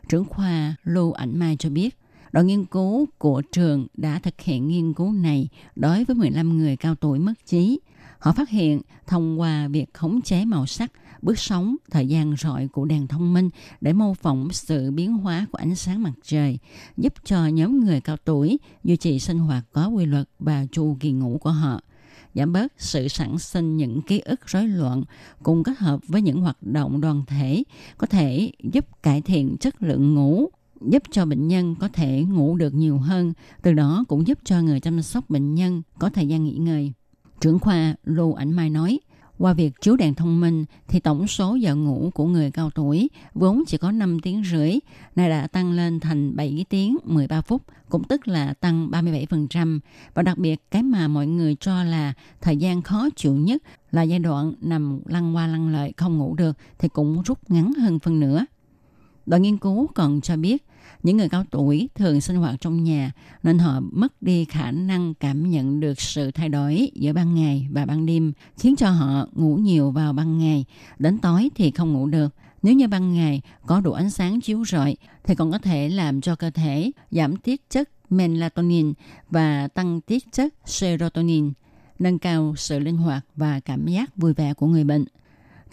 Trưởng khoa Lưu Ảnh Mai cho biết, đội nghiên cứu của trường đã thực hiện nghiên cứu này đối với 15 người cao tuổi mất trí. Họ phát hiện thông qua việc khống chế màu sắc, bước sóng, thời gian rọi của đèn thông minh để mô phỏng sự biến hóa của ánh sáng mặt trời, giúp cho nhóm người cao tuổi duy trì sinh hoạt có quy luật và chu kỳ ngủ của họ giảm bớt sự sản sinh những ký ức rối loạn cùng kết hợp với những hoạt động đoàn thể có thể giúp cải thiện chất lượng ngủ giúp cho bệnh nhân có thể ngủ được nhiều hơn từ đó cũng giúp cho người chăm sóc bệnh nhân có thời gian nghỉ ngơi trưởng khoa lưu ảnh mai nói qua việc chiếu đèn thông minh thì tổng số giờ ngủ của người cao tuổi vốn chỉ có 5 tiếng rưỡi, nay đã tăng lên thành 7 tiếng 13 phút, cũng tức là tăng 37%. Và đặc biệt cái mà mọi người cho là thời gian khó chịu nhất là giai đoạn nằm lăn qua lăn lại không ngủ được thì cũng rút ngắn hơn phân nửa. Đội nghiên cứu còn cho biết những người cao tuổi thường sinh hoạt trong nhà nên họ mất đi khả năng cảm nhận được sự thay đổi giữa ban ngày và ban đêm, khiến cho họ ngủ nhiều vào ban ngày, đến tối thì không ngủ được. Nếu như ban ngày có đủ ánh sáng chiếu rọi thì còn có thể làm cho cơ thể giảm tiết chất melatonin và tăng tiết chất serotonin, nâng cao sự linh hoạt và cảm giác vui vẻ của người bệnh.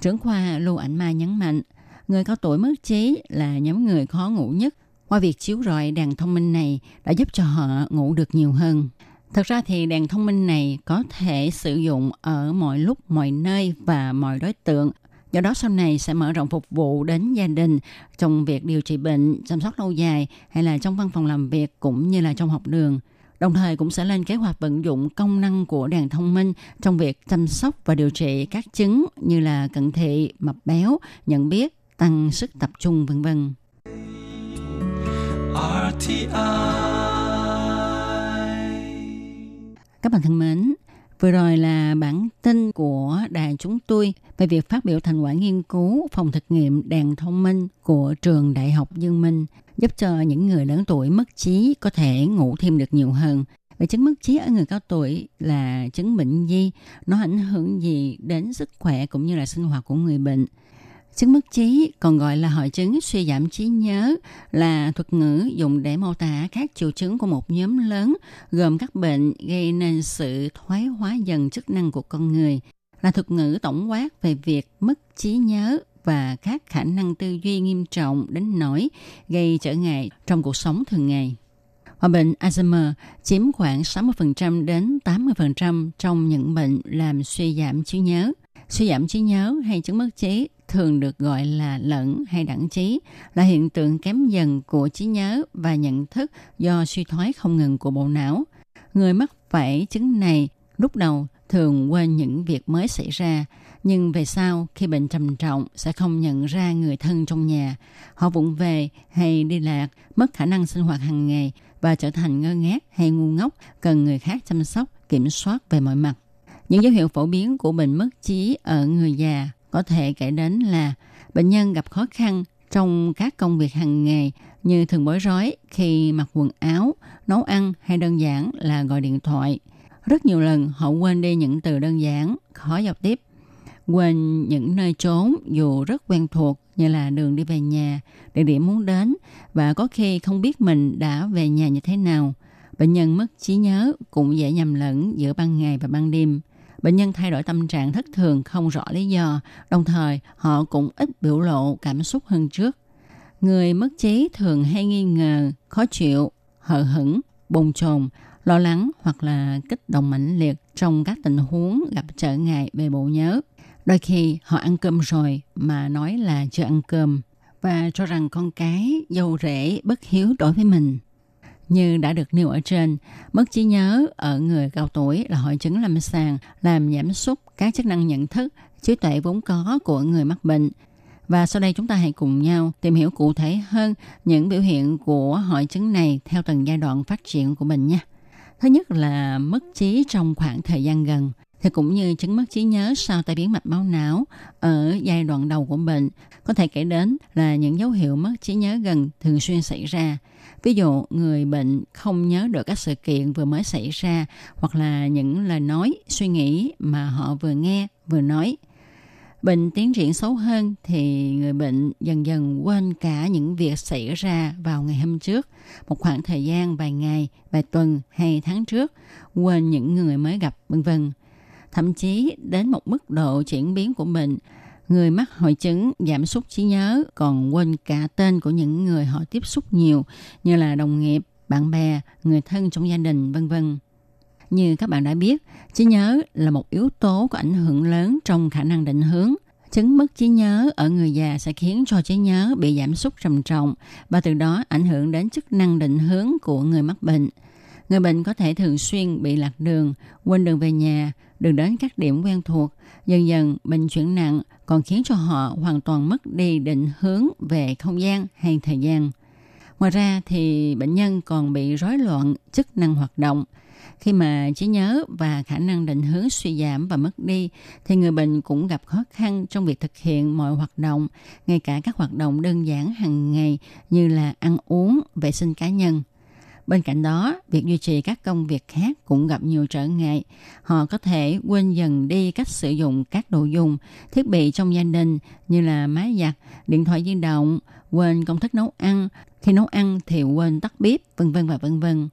Trưởng khoa Lưu Ảnh Mai nhấn mạnh, người cao tuổi mất trí là nhóm người khó ngủ nhất qua việc chiếu rọi đèn thông minh này đã giúp cho họ ngủ được nhiều hơn. Thật ra thì đèn thông minh này có thể sử dụng ở mọi lúc, mọi nơi và mọi đối tượng. Do đó sau này sẽ mở rộng phục vụ đến gia đình trong việc điều trị bệnh, chăm sóc lâu dài hay là trong văn phòng làm việc cũng như là trong học đường. Đồng thời cũng sẽ lên kế hoạch vận dụng công năng của đèn thông minh trong việc chăm sóc và điều trị các chứng như là cận thị, mập béo, nhận biết, tăng sức tập trung vân vân. Các bạn thân mến, vừa rồi là bản tin của đài chúng tôi về việc phát biểu thành quả nghiên cứu phòng thực nghiệm đèn thông minh của trường Đại học Dương Minh giúp cho những người lớn tuổi mất trí có thể ngủ thêm được nhiều hơn. Vậy chứng mất trí ở người cao tuổi là chứng bệnh gì? Nó ảnh hưởng gì đến sức khỏe cũng như là sinh hoạt của người bệnh? Chứng mất trí còn gọi là hội chứng suy giảm trí nhớ là thuật ngữ dùng để mô tả các triệu chứng của một nhóm lớn, gồm các bệnh gây nên sự thoái hóa dần chức năng của con người, là thuật ngữ tổng quát về việc mất trí nhớ và các khả năng tư duy nghiêm trọng đến nỗi gây trở ngại trong cuộc sống thường ngày. Và bệnh Alzheimer chiếm khoảng 60% đến 80% trong những bệnh làm suy giảm trí nhớ. Suy giảm trí nhớ hay chứng mất trí thường được gọi là lẫn hay đẳng trí, là hiện tượng kém dần của trí nhớ và nhận thức do suy thoái không ngừng của bộ não. Người mắc phải chứng này lúc đầu thường quên những việc mới xảy ra, nhưng về sau khi bệnh trầm trọng sẽ không nhận ra người thân trong nhà. Họ vụng về hay đi lạc, mất khả năng sinh hoạt hàng ngày và trở thành ngơ ngác hay ngu ngốc, cần người khác chăm sóc, kiểm soát về mọi mặt. Những dấu hiệu phổ biến của bệnh mất trí ở người già có thể kể đến là bệnh nhân gặp khó khăn trong các công việc hàng ngày như thường bối rối khi mặc quần áo, nấu ăn hay đơn giản là gọi điện thoại. Rất nhiều lần họ quên đi những từ đơn giản, khó giao tiếp. Quên những nơi trốn dù rất quen thuộc như là đường đi về nhà, địa điểm muốn đến và có khi không biết mình đã về nhà như thế nào. Bệnh nhân mất trí nhớ cũng dễ nhầm lẫn giữa ban ngày và ban đêm bệnh nhân thay đổi tâm trạng thất thường không rõ lý do, đồng thời họ cũng ít biểu lộ cảm xúc hơn trước. Người mất trí thường hay nghi ngờ, khó chịu, hờ hững, bồn chồn, lo lắng hoặc là kích động mãnh liệt trong các tình huống gặp trở ngại về bộ nhớ. Đôi khi họ ăn cơm rồi mà nói là chưa ăn cơm và cho rằng con cái, dâu rể bất hiếu đối với mình. Như đã được nêu ở trên, mất trí nhớ ở người cao tuổi là hội chứng lâm sàng làm giảm sút các chức năng nhận thức, trí tuệ vốn có của người mắc bệnh. Và sau đây chúng ta hãy cùng nhau tìm hiểu cụ thể hơn những biểu hiện của hội chứng này theo từng giai đoạn phát triển của bệnh nha. Thứ nhất là mất trí trong khoảng thời gian gần thì cũng như chứng mất trí nhớ sau tai biến mạch máu não ở giai đoạn đầu của bệnh có thể kể đến là những dấu hiệu mất trí nhớ gần thường xuyên xảy ra Ví dụ, người bệnh không nhớ được các sự kiện vừa mới xảy ra hoặc là những lời nói, suy nghĩ mà họ vừa nghe, vừa nói. Bệnh tiến triển xấu hơn thì người bệnh dần dần quên cả những việc xảy ra vào ngày hôm trước, một khoảng thời gian vài ngày, vài tuần hay tháng trước, quên những người mới gặp, vân vân. Thậm chí đến một mức độ chuyển biến của bệnh Người mắc hội chứng giảm sút trí nhớ còn quên cả tên của những người họ tiếp xúc nhiều như là đồng nghiệp, bạn bè, người thân trong gia đình, vân vân. Như các bạn đã biết, trí nhớ là một yếu tố có ảnh hưởng lớn trong khả năng định hướng. Chứng mất trí nhớ ở người già sẽ khiến cho trí nhớ bị giảm sút trầm trọng và từ đó ảnh hưởng đến chức năng định hướng của người mắc bệnh. Người bệnh có thể thường xuyên bị lạc đường, quên đường về nhà, đường đến các điểm quen thuộc. Dần dần bệnh chuyển nặng còn khiến cho họ hoàn toàn mất đi định hướng về không gian hay thời gian. Ngoài ra thì bệnh nhân còn bị rối loạn chức năng hoạt động. Khi mà trí nhớ và khả năng định hướng suy giảm và mất đi thì người bệnh cũng gặp khó khăn trong việc thực hiện mọi hoạt động, ngay cả các hoạt động đơn giản hàng ngày như là ăn uống, vệ sinh cá nhân. Bên cạnh đó, việc duy trì các công việc khác cũng gặp nhiều trở ngại. Họ có thể quên dần đi cách sử dụng các đồ dùng, thiết bị trong gia đình như là máy giặt, điện thoại di động, quên công thức nấu ăn. Khi nấu ăn thì quên tắt bếp, vân vân và vân vân.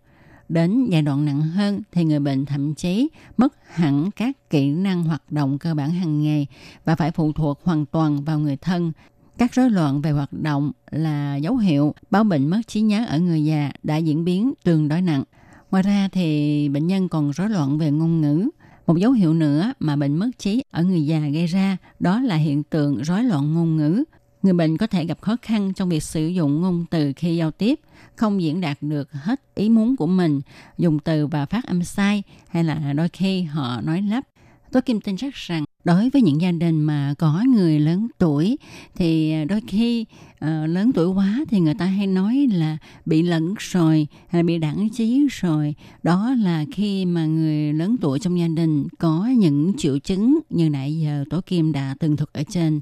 Đến giai đoạn nặng hơn thì người bệnh thậm chí mất hẳn các kỹ năng hoạt động cơ bản hàng ngày và phải phụ thuộc hoàn toàn vào người thân các rối loạn về hoạt động là dấu hiệu báo bệnh mất trí nhớ ở người già đã diễn biến tương đối nặng. Ngoài ra thì bệnh nhân còn rối loạn về ngôn ngữ. Một dấu hiệu nữa mà bệnh mất trí ở người già gây ra đó là hiện tượng rối loạn ngôn ngữ. Người bệnh có thể gặp khó khăn trong việc sử dụng ngôn từ khi giao tiếp, không diễn đạt được hết ý muốn của mình, dùng từ và phát âm sai hay là đôi khi họ nói lắp. Tôi Kim tin chắc rằng đối với những gia đình mà có người lớn tuổi thì à, đôi khi uh, lớn tuổi quá thì người ta hay nói là bị lẫn rồi hay bị đẳng trí rồi đó là khi mà người lớn tuổi trong gia đình có những triệu chứng như nãy giờ tổ kim đã từng thuật ở trên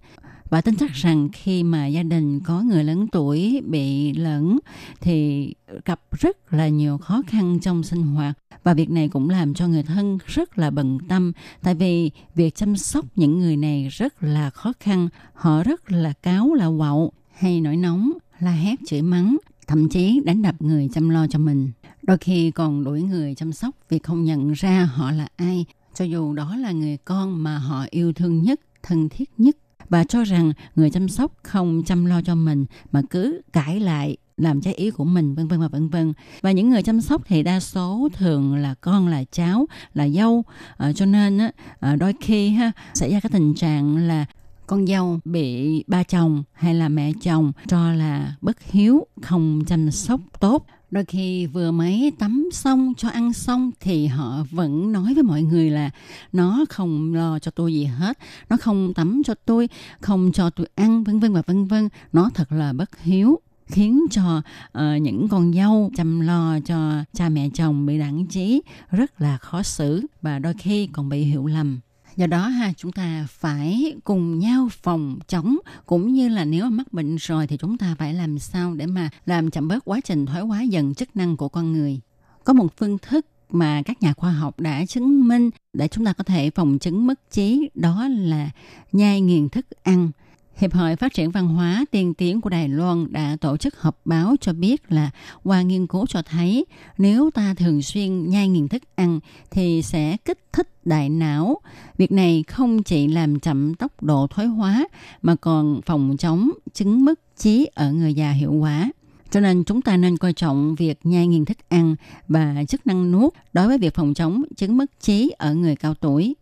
và tin chắc rằng khi mà gia đình có người lớn tuổi bị lẫn, thì gặp rất là nhiều khó khăn trong sinh hoạt. Và việc này cũng làm cho người thân rất là bận tâm, tại vì việc chăm sóc những người này rất là khó khăn. Họ rất là cáo là quậu hay nổi nóng, la hét, chửi mắng, thậm chí đánh đập người chăm lo cho mình. Đôi khi còn đuổi người chăm sóc vì không nhận ra họ là ai. Cho dù đó là người con mà họ yêu thương nhất, thân thiết nhất và cho rằng người chăm sóc không chăm lo cho mình mà cứ cãi lại làm trái ý của mình vân vân và vân vân. Và những người chăm sóc thì đa số thường là con là cháu là dâu. À, cho nên á, à, đôi khi ha xảy ra cái tình trạng là con dâu bị ba chồng hay là mẹ chồng cho là bất hiếu không chăm sóc tốt đôi khi vừa mới tắm xong cho ăn xong thì họ vẫn nói với mọi người là nó không lo cho tôi gì hết nó không tắm cho tôi không cho tôi ăn vân vân và vân vân. Nó thật là bất hiếu khiến cho uh, những con dâu chăm lo cho cha mẹ chồng bị đẳng trí rất là khó xử và đôi khi còn bị hiểu lầm do đó ha, chúng ta phải cùng nhau phòng chống. Cũng như là nếu mà mắc bệnh rồi thì chúng ta phải làm sao để mà làm chậm bớt quá trình thoái hóa dần chức năng của con người. Có một phương thức mà các nhà khoa học đã chứng minh để chúng ta có thể phòng chứng mất trí, đó là nhai nghiền thức ăn. Hiệp hội Phát triển Văn hóa tiên tiến của Đài Loan đã tổ chức họp báo cho biết là qua nghiên cứu cho thấy nếu ta thường xuyên nhai nghiền thức ăn thì sẽ kích thích đại não. Việc này không chỉ làm chậm tốc độ thoái hóa mà còn phòng chống chứng mất trí ở người già hiệu quả. Cho nên chúng ta nên coi trọng việc nhai nghiền thức ăn và chức năng nuốt đối với việc phòng chống chứng mất trí ở người cao tuổi.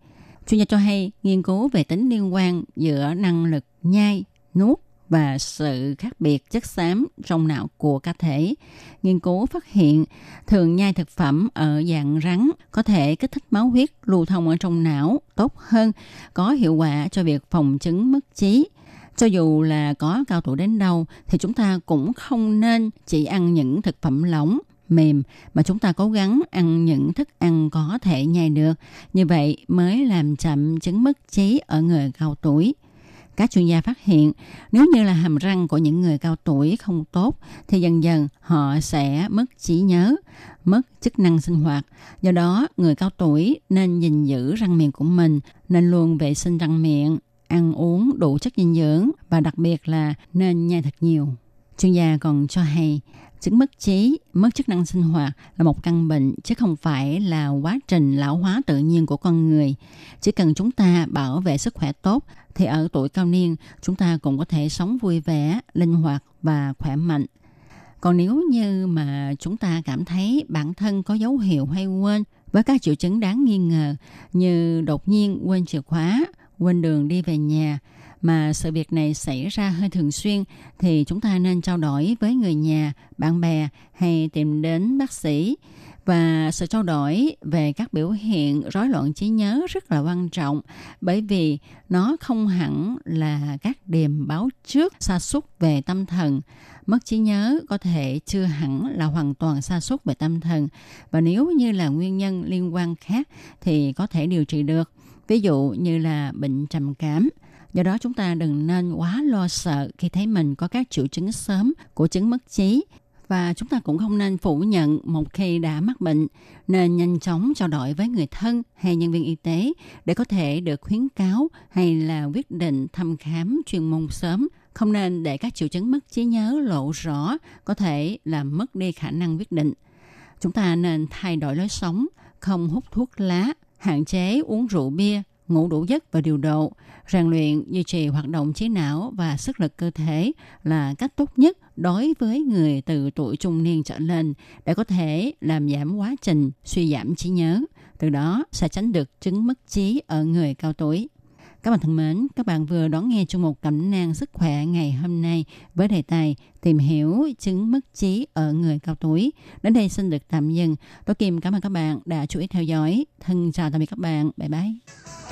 Chuyên gia cho hay nghiên cứu về tính liên quan giữa năng lực nhai, nuốt và sự khác biệt chất xám trong não của cá thể. Nghiên cứu phát hiện thường nhai thực phẩm ở dạng rắn có thể kích thích máu huyết lưu thông ở trong não tốt hơn, có hiệu quả cho việc phòng chứng mất trí. Cho dù là có cao tuổi đến đâu thì chúng ta cũng không nên chỉ ăn những thực phẩm lỏng mềm mà chúng ta cố gắng ăn những thức ăn có thể nhai được. Như vậy mới làm chậm chứng mất trí ở người cao tuổi. Các chuyên gia phát hiện nếu như là hàm răng của những người cao tuổi không tốt thì dần dần họ sẽ mất trí nhớ, mất chức năng sinh hoạt. Do đó, người cao tuổi nên gìn giữ răng miệng của mình, nên luôn vệ sinh răng miệng, ăn uống đủ chất dinh dưỡng và đặc biệt là nên nhai thật nhiều. Chuyên gia còn cho hay chứng mất trí, mất chức năng sinh hoạt là một căn bệnh chứ không phải là quá trình lão hóa tự nhiên của con người. Chỉ cần chúng ta bảo vệ sức khỏe tốt thì ở tuổi cao niên chúng ta cũng có thể sống vui vẻ, linh hoạt và khỏe mạnh. Còn nếu như mà chúng ta cảm thấy bản thân có dấu hiệu hay quên với các triệu chứng đáng nghi ngờ như đột nhiên quên chìa khóa, quên đường đi về nhà, mà sự việc này xảy ra hơi thường xuyên thì chúng ta nên trao đổi với người nhà, bạn bè hay tìm đến bác sĩ. Và sự trao đổi về các biểu hiện rối loạn trí nhớ rất là quan trọng bởi vì nó không hẳn là các điềm báo trước sa sút về tâm thần. Mất trí nhớ có thể chưa hẳn là hoàn toàn sa sút về tâm thần và nếu như là nguyên nhân liên quan khác thì có thể điều trị được. Ví dụ như là bệnh trầm cảm. Do đó chúng ta đừng nên quá lo sợ khi thấy mình có các triệu chứng sớm của chứng mất trí. Và chúng ta cũng không nên phủ nhận một khi đã mắc bệnh, nên nhanh chóng trao đổi với người thân hay nhân viên y tế để có thể được khuyến cáo hay là quyết định thăm khám chuyên môn sớm. Không nên để các triệu chứng mất trí nhớ lộ rõ có thể làm mất đi khả năng quyết định. Chúng ta nên thay đổi lối sống, không hút thuốc lá, hạn chế uống rượu bia ngủ đủ giấc và điều độ rèn luyện duy trì hoạt động trí não và sức lực cơ thể là cách tốt nhất đối với người từ tuổi trung niên trở lên để có thể làm giảm quá trình suy giảm trí nhớ từ đó sẽ tránh được chứng mất trí ở người cao tuổi các bạn thân mến, các bạn vừa đón nghe chung một cẩm nang sức khỏe ngày hôm nay với đề tài tìm hiểu chứng mất trí ở người cao tuổi. Đến đây xin được tạm dừng. Tôi Kim cảm ơn các bạn đã chú ý theo dõi. Thân chào tạm biệt các bạn. Bye bye.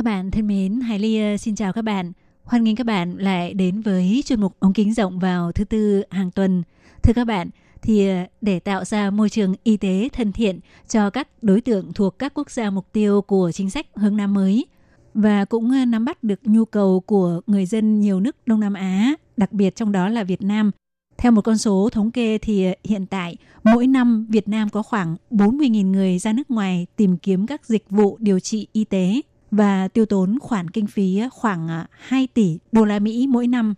Các bạn thân mến, Hải Ly ờ, xin chào các bạn. Hoan nghênh các bạn lại đến với chuyên mục ống kính rộng vào thứ tư hàng tuần. Thưa các bạn, thì ờ, để tạo ra môi trường y tế thân thiện cho các đối tượng thuộc các quốc gia mục tiêu của chính sách hướng Nam mới và cũng ờ, nắm bắt được nhu cầu của người dân nhiều nước Đông Nam Á, đặc biệt trong đó là Việt Nam. Theo một con số thống kê thì hiện tại mỗi năm Việt Nam có khoảng 40.000 người ra nước ngoài tìm kiếm các dịch vụ điều trị y tế và tiêu tốn khoản kinh phí khoảng à, 2 tỷ đô la Mỹ mỗi năm.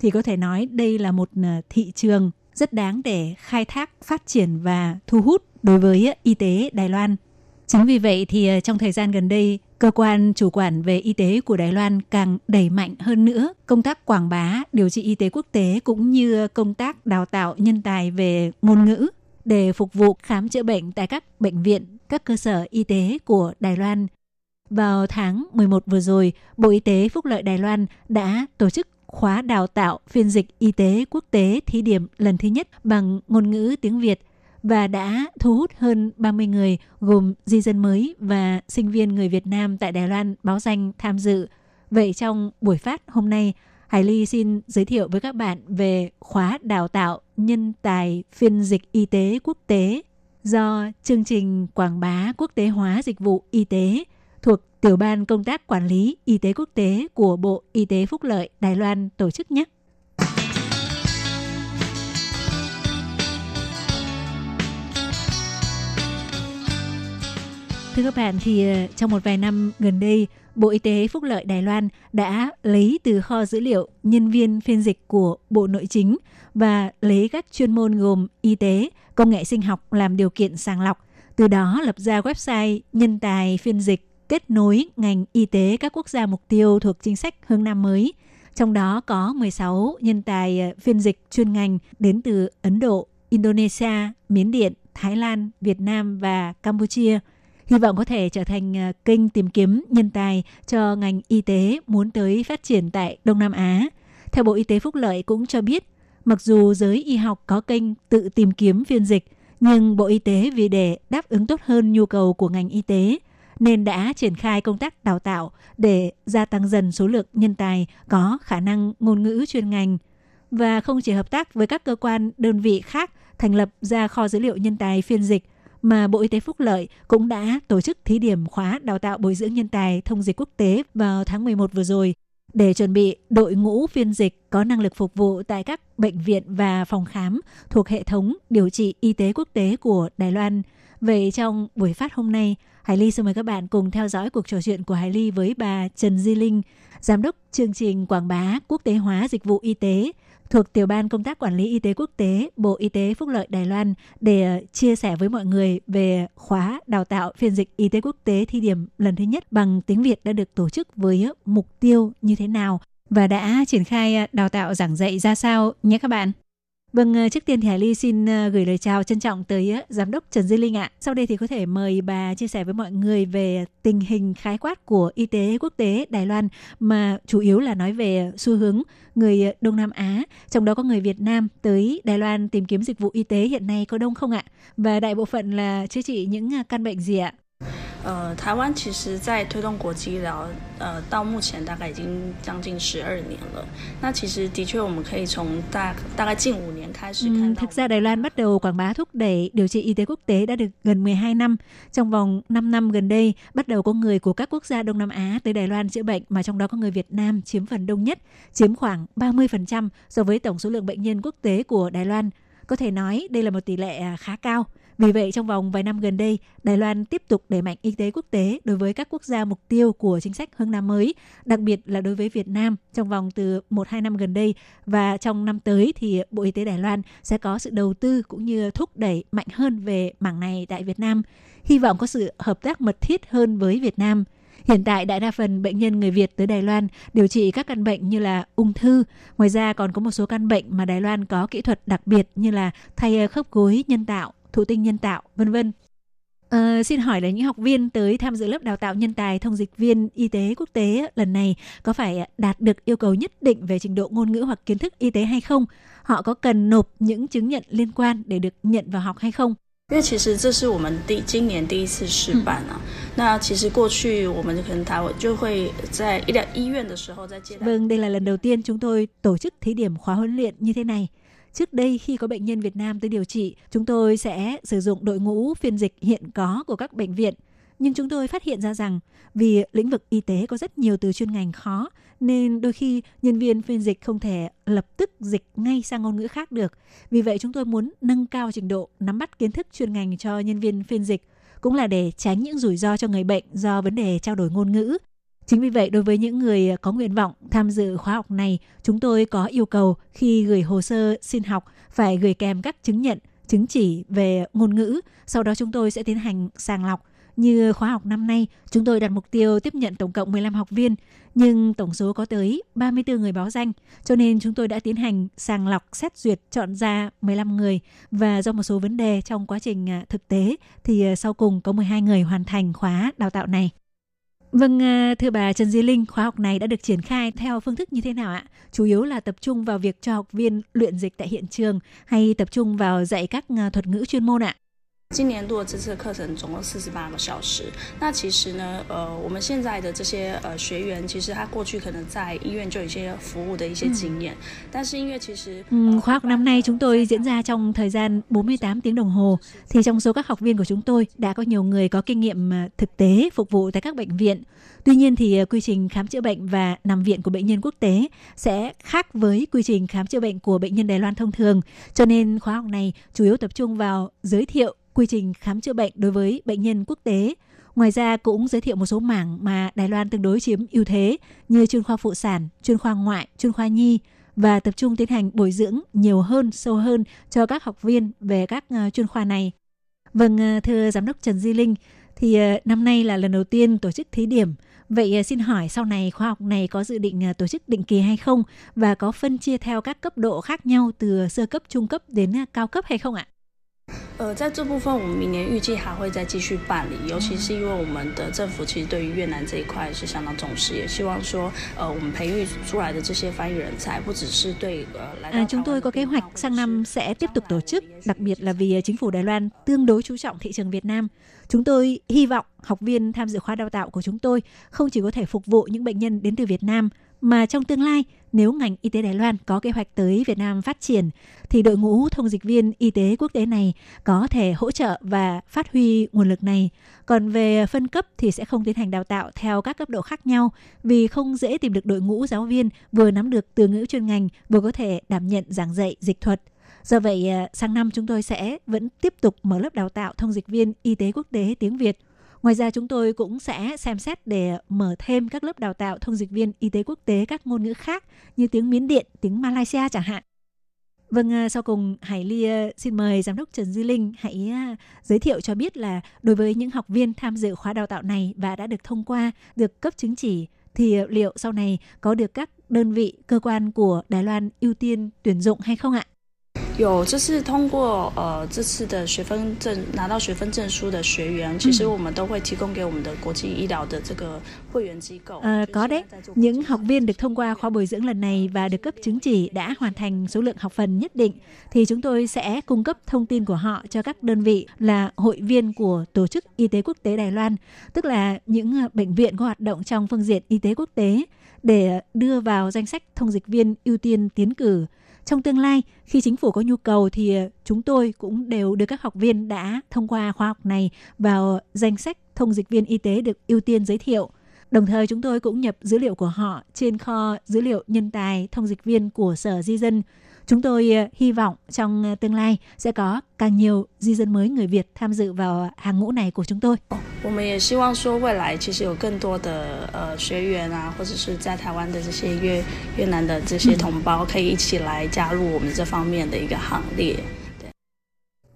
Thì có thể nói đây là một à, thị trường rất đáng để khai thác, phát triển và thu hút đối với y tế Đài Loan. Chính vì vậy thì à, trong thời gian gần đây, cơ quan chủ quản về y tế của Đài Loan càng đẩy mạnh hơn nữa công tác quảng bá, điều trị y tế quốc tế cũng như công tác đào tạo nhân tài về ngôn ngữ để phục vụ khám chữa bệnh tại các bệnh viện, các cơ sở y tế của Đài Loan. Vào tháng 11 vừa rồi, Bộ Y tế Phúc lợi Đài Loan đã tổ chức khóa đào tạo phiên dịch y tế quốc tế thí điểm lần thứ nhất bằng ngôn ngữ tiếng Việt và đã thu hút hơn 30 người gồm di dân mới và sinh viên người Việt Nam tại Đài Loan báo danh tham dự. Vậy trong buổi phát hôm nay, Hải Ly xin giới thiệu với các bạn về khóa đào tạo nhân tài phiên dịch y tế quốc tế do chương trình quảng bá quốc tế hóa dịch vụ y tế thuộc Tiểu ban Công tác Quản lý Y tế Quốc tế của Bộ Y tế Phúc lợi Đài Loan tổ chức nhé. Thưa các bạn, thì ờ, trong một vài năm gần đây, Bộ Y tế Phúc lợi Đài Loan đã lấy từ kho dữ liệu nhân viên phiên dịch của Bộ Nội chính và lấy các chuyên môn gồm y tế, công nghệ sinh học làm điều kiện sàng lọc, từ đó lập ra website nhân tài phiên dịch kết nối ngành y tế các quốc gia mục tiêu thuộc chính sách hướng Nam mới. Trong đó có 16 nhân tài ờ, phiên dịch chuyên ngành đến từ Ấn Độ, Indonesia, Miến Điện, Thái Lan, Việt Nam và Campuchia. Hy vọng có thể trở thành ờ, kênh tìm kiếm nhân tài cho ngành y tế muốn tới phát triển tại Đông Nam Á. Theo Bộ Y tế Phúc Lợi cũng cho biết, mặc dù giới y học có kênh tự tìm kiếm phiên dịch, nhưng Bộ Y tế vì để đáp ứng tốt hơn nhu cầu của ngành y tế nên đã triển khai công tác đào tạo để gia tăng dần số lượng nhân tài có khả năng ngôn ngữ chuyên ngành và không chỉ hợp tác với các cơ quan đơn vị khác thành lập ra kho dữ liệu nhân tài phiên dịch mà Bộ Y tế Phúc Lợi cũng đã tổ chức thí điểm khóa đào tạo bồi dưỡng nhân tài thông dịch quốc tế vào tháng 11 vừa rồi để chuẩn bị đội ngũ phiên dịch có năng lực phục vụ tại các bệnh viện và phòng khám thuộc hệ thống điều trị y tế quốc tế của Đài Loan. Vậy trong buổi phát hôm nay, Hải Ly xin mời các bạn cùng theo dõi cuộc trò chuyện của Hải Ly với bà Trần Di Linh, Giám đốc chương trình quảng bá quốc tế hóa dịch vụ y tế thuộc Tiểu ban Công tác Quản lý Y tế Quốc tế, Bộ Y tế Phúc lợi Đài Loan để ờ, chia sẻ với mọi người về khóa đào tạo phiên dịch y tế quốc tế thi điểm lần thứ nhất bằng tiếng Việt đã được tổ chức với mục tiêu như thế nào và đã triển khai ờ, đào tạo giảng dạy ra sao nhé các bạn. Vâng, ờ, trước tiên thì Hải Ly xin ờ, gửi lời chào trân trọng tới ờ, Giám đốc Trần Duy Linh ạ. Sau đây thì có thể mời bà chia sẻ với mọi người về tình hình khái quát của y tế quốc tế Đài Loan mà chủ yếu là nói về xu hướng người Đông Nam Á, trong đó có người Việt Nam tới Đài Loan tìm kiếm dịch vụ y tế hiện nay có đông không ạ? Và đại bộ phận là chữa trị những căn bệnh gì ạ? 呃，台湾其实在推动国际医疗，呃，到目前大概已经将近十二年了。那其实的确，我们可以从大大概近五年开始看到。Thực ra Đài Loan bắt đầu quảng bá thúc đẩy điều trị y tế quốc tế đã được gần 12 năm. Trong vòng 5 năm gần đây, bắt đầu có người của các quốc gia Đông Nam Á tới Đài Loan chữa bệnh mà trong đó có người Việt Nam chiếm phần đông nhất, chiếm khoảng 30% so với tổng số lượng bệnh nhân quốc tế của Đài Loan. Có thể nói đây là một tỷ lệ khá cao. Vì vậy, trong vòng vài năm gần đây, Đài Loan tiếp tục đẩy mạnh y tế quốc tế đối với các quốc gia mục tiêu của chính sách hướng Nam mới, đặc biệt là đối với Việt Nam trong vòng từ 1-2 năm gần đây. Và trong năm tới thì Bộ Y tế Đài Loan sẽ có sự đầu tư cũng như thúc đẩy mạnh hơn về mảng này tại Việt Nam. Hy vọng có sự hợp tác mật thiết hơn với Việt Nam. Hiện tại đại đa phần bệnh nhân người Việt tới Đài Loan điều trị các căn bệnh như là ung thư. Ngoài ra còn có một số căn bệnh mà Đài Loan có kỹ thuật đặc biệt như là thay ờ khớp gối nhân tạo, thụ tinh nhân tạo, vân vân. À, xin hỏi là những học viên tới tham dự lớp đào tạo nhân tài thông dịch viên y tế quốc tế lần này có phải đạt được yêu cầu nhất định về trình độ ngôn ngữ hoặc kiến thức y tế hay không? Họ có cần nộp những chứng nhận liên quan để được nhận vào học hay không? 因为其实这是我们第今年第一次试办啊。嗯、那其实过去我们可能台湾就会在医疗医院的时候在接待。 Vâng, đây là lần đầu tiên chúng tôi tổ chức thí điểm khóa huấn luyện như thế này. Trước đây khi có bệnh nhân Việt Nam tới điều trị, chúng tôi sẽ sử dụng đội ngũ phiên dịch hiện có của các bệnh viện. Nhưng chúng tôi phát hiện ra rằng vì lĩnh vực y tế có rất nhiều từ chuyên ngành khó nên đôi khi nhân viên phiên dịch không thể lập tức dịch ngay sang ngôn ngữ khác được. Vì vậy chúng tôi muốn nâng cao trình độ nắm bắt kiến thức chuyên ngành cho nhân viên phiên dịch cũng là để tránh những rủi ro cho người bệnh do vấn đề trao đổi ngôn ngữ. Chính vì vậy, đối với những người có nguyện vọng tham dự khóa học này, chúng tôi có yêu cầu khi gửi hồ sơ xin học phải gửi kèm các chứng nhận, chứng chỉ về ngôn ngữ. Sau đó chúng tôi sẽ tiến hành sàng lọc. Như khóa học năm nay, chúng tôi đặt mục tiêu tiếp nhận tổng cộng 15 học viên, nhưng tổng số có tới 34 người báo danh, cho nên chúng tôi đã tiến hành sàng lọc, xét duyệt, chọn ra 15 người và do một số vấn đề trong quá trình à, thực tế thì à, sau cùng có 12 người hoàn thành khóa đào tạo này. Vâng, à, thưa bà Trần Di Linh, khóa học này đã được triển khai theo phương thức như thế nào ạ? Chủ yếu là tập trung vào việc cho học viên luyện dịch tại hiện trường hay tập trung vào dạy các à, thuật ngữ chuyên môn ạ? 今年度的这次课程总共四十八个小时。那其实呢，呃，我们现在的这些呃学员，其实他过去可能在医院就有一些服务的一些经验，嗯、但是因为其实、嗯、khóa học năm nay chúng tôi diễn ra trong thời gian 48 tiếng đồng hồ, thì trong số các học viên của chúng tôi đã có nhiều người có kinh nghiệm thực tế phục vụ tại các bệnh viện. Tuy nhiên thì quy trình khám chữa bệnh và nằm viện của bệnh nhân quốc tế sẽ khác với quy trình khám chữa bệnh của bệnh nhân Đài Loan thông thường, cho nên khóa học này chủ yếu tập trung vào giới thiệu quy trình khám chữa bệnh đối với bệnh nhân quốc tế. Ngoài ra cũng giới thiệu một số mảng mà Đài Loan tương đối chiếm ưu thế như chuyên khoa phụ sản, chuyên khoa ngoại, chuyên khoa nhi và tập trung tiến hành bồi dưỡng nhiều hơn, sâu hơn cho các học viên về các ờ, chuyên khoa này. Vâng, ờ, thưa Giám đốc Trần Di Linh, thì ờ, năm nay là lần đầu tiên tổ chức thí điểm. Vậy xin hỏi sau này khóa học này có dự định tổ chức định kỳ hay không và có phân chia theo các cấp độ khác nhau từ sơ cấp, trung cấp đến cao cấp hay không ạ? 呃，在这部分我们明年预计还会再继续办理，尤其是因为我们的政府其实对于越南这一块是相当重视，也希望说，呃，我们培育出来的这些翻译人才，不只是对呃来到 À, chúng tôi có kế hoạch sang năm sẽ tiếp tục tổ chức, đặc biệt là vì chính phủ Đài Loan tương đối chú trọng thị trường Việt Nam. Chúng tôi hy vọng học viên tham dự khóa đào tạo của chúng tôi không chỉ có thể phục vụ những bệnh nhân đến từ Việt Nam mà trong tương lai nếu ngành y tế Đài Loan có kế hoạch tới Việt Nam phát triển thì đội ngũ thông dịch viên y tế quốc tế này có thể hỗ trợ và phát huy nguồn lực này. Còn về phân cấp thì sẽ không tiến hành đào tạo theo các cấp độ khác nhau vì không dễ tìm được đội ngũ giáo viên vừa nắm được từ ngữ chuyên ngành vừa có thể đảm nhận giảng dạy dịch thuật. Do vậy, à, sang năm chúng tôi sẽ vẫn tiếp tục mở lớp đào tạo thông dịch viên y tế quốc tế tiếng Việt Ngoài ra chúng tôi cũng sẽ xem xét để mở thêm các lớp đào tạo thông dịch viên y tế quốc tế các ngôn ngữ khác như tiếng Miến Điện, tiếng Malaysia chẳng hạn. Vâng, à, sau cùng Hải Ly à, xin mời Giám đốc Trần Duy Linh hãy à, giới thiệu cho biết là đối với những học viên tham dự khóa đào tạo này và đã được thông qua, được cấp chứng chỉ thì liệu sau này có được các đơn vị, cơ quan của Đài Loan ưu tiên tuyển dụng hay không ạ? 有这次通过呃这次的学分证拿到学分证书的学员，其实我们都会提供给我们的国际医疗的这个会员机构。 À, có đấy, những học viên được thông qua khóa bồi dưỡng lần này và được cấp chứng chỉ đã hoàn thành số lượng học phần nhất định thì chúng tôi sẽ cung cấp thông tin của họ cho các đơn vị là hội viên của tổ chức y tế quốc tế Đài Loan, tức là những bệnh viện có hoạt động trong phương diện y tế quốc tế để đưa vào danh sách thông dịch viên ưu tiên tiến cử. trong tương lai, khi chính phủ có nhu cầu thì ờ, chúng tôi cũng đều đưa các học viên đã thông qua khóa học này vào danh sách thông dịch viên y tế được ưu tiên giới thiệu. Đồng thời chúng tôi cũng nhập dữ liệu của họ trên kho dữ liệu nhân tài thông dịch viên của Sở Di dân. Chúng tôi ờ, hy vọng trong ờ, tương lai sẽ có càng nhiều di dân mới người Việt tham dự vào hàng ngũ này của chúng tôi.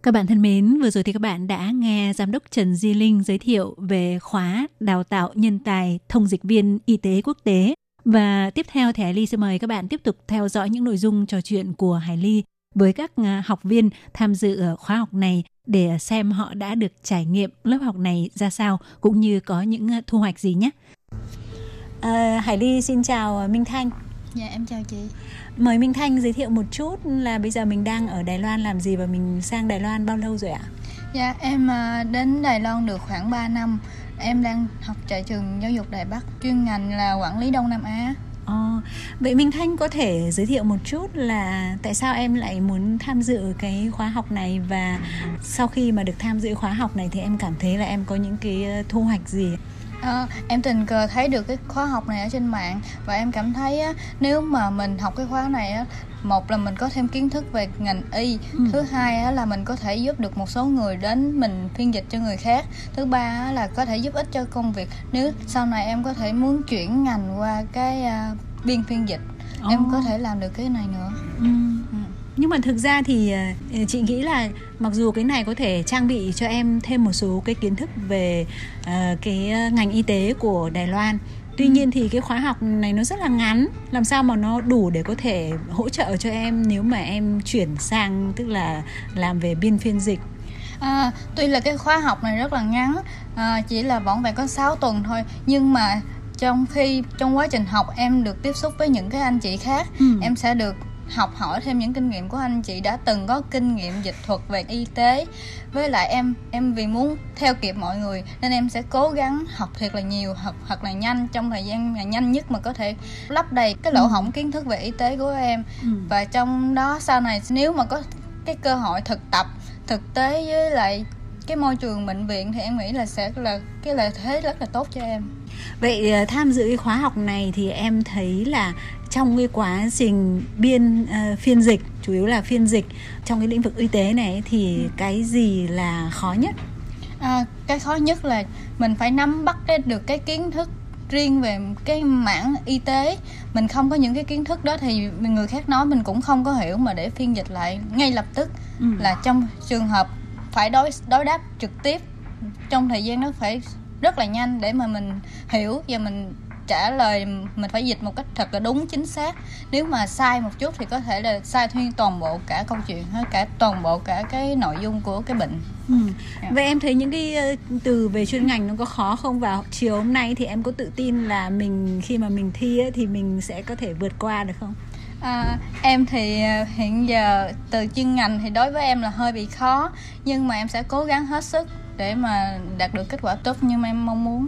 Các bạn thân mến, vừa rồi thì các bạn đã nghe Giám đốc Trần Di Linh giới thiệu về khóa đào tạo nhân tài thông dịch viên y tế quốc tế và tiếp theo thì Hải Ly sẽ mời các bạn tiếp tục theo dõi những nội dung trò chuyện của Hải Ly với các à, học viên tham dự ở khóa học này để xem họ đã được trải nghiệm lớp học này ra sao cũng như có những à, thu hoạch gì nhé. À, Hải Ly xin chào Minh Thanh. Dạ em chào chị. Mời Minh Thanh giới thiệu một chút là bây giờ mình đang ở Đài Loan làm gì và mình sang Đài Loan bao lâu rồi ạ? Dạ em à, đến Đài Loan được khoảng 3 năm. Em đang học tại trường giáo dục Đài Bắc, chuyên ngành là quản lý Đông Nam Á. Ờ, vậy Minh Thanh có thể giới thiệu một chút là tại sao em lại muốn tham dự cái khóa học này và sau khi mà được tham dự khóa học này thì em cảm thấy là em có những cái ờ, thu hoạch gì? À, em tình cờ thấy được cái khóa học này ở trên mạng và em cảm thấy á, nếu mà mình học cái khóa này á, một là mình có thêm kiến thức về ngành y ừ. thứ hai là mình có thể giúp được một số người đến mình phiên dịch cho người khác thứ ba là có thể giúp ích cho công việc nếu sau này em có thể muốn chuyển ngành qua cái uh, biên phiên dịch oh. em có thể làm được cái này nữa ừ. Ừ nhưng mà thực ra thì ờ, chị nghĩ là mặc dù cái này có thể trang bị cho em thêm một số cái kiến thức về uh, cái ngành y tế của Đài Loan tuy nhiên thì cái khóa học này nó rất là ngắn làm sao mà nó đủ để có thể hỗ trợ cho em nếu mà em chuyển sang tức là làm về biên phiên dịch À, tuy là cái khóa học này rất là ngắn à, chỉ là vỏn vẹn có 6 tuần thôi nhưng mà trong khi trong quá trình học em được tiếp xúc với những cái anh chị khác ừ. em sẽ được học hỏi thêm những kinh nghiệm của anh chị đã từng có kinh nghiệm dịch thuật về y tế với lại em em vì muốn theo kịp mọi người nên em sẽ cố gắng học thiệt là nhiều học thật là nhanh trong thời gian là nhanh nhất mà có thể lấp đầy cái lỗ ừ. hổng kiến thức về y tế của em ừ. và trong đó sau này nếu mà có cái cơ hội thực tập thực tế với lại cái môi trường bệnh viện thì em nghĩ là sẽ là cái lợi thế rất là tốt cho em vậy ờ, tham dự cái khóa học này thì em thấy là trong cái quá trình biên uh, phiên dịch chủ yếu là phiên dịch trong cái lĩnh vực y tế này thì ừ. cái gì là khó nhất à, cái khó nhất là mình phải nắm bắt được cái kiến thức riêng về cái mảng y tế mình không có những cái kiến thức đó thì người khác nói mình cũng không có hiểu mà để phiên dịch lại ngay lập tức ừ. là trong trường hợp phải đối đối đáp trực tiếp trong thời gian đó phải rất là nhanh để mà mình hiểu và mình trả lời mình phải dịch một cách thật là đúng chính xác nếu mà sai một chút thì có thể là sai thuyên toàn bộ cả câu chuyện hết cả toàn bộ cả cái nội dung của cái bệnh ừ. yeah. Dạ. vậy em thấy những cái ờ, từ về chuyên ngành nó có khó không vào chiều hôm nay thì em có tự tin là mình khi mà mình thi ấy, thì mình sẽ có thể vượt qua được không À, em thì ờ, hiện giờ từ chuyên ngành thì đối với em là hơi bị khó nhưng mà em sẽ cố gắng hết sức để mà đạt được kết quả tốt như mà em mong muốn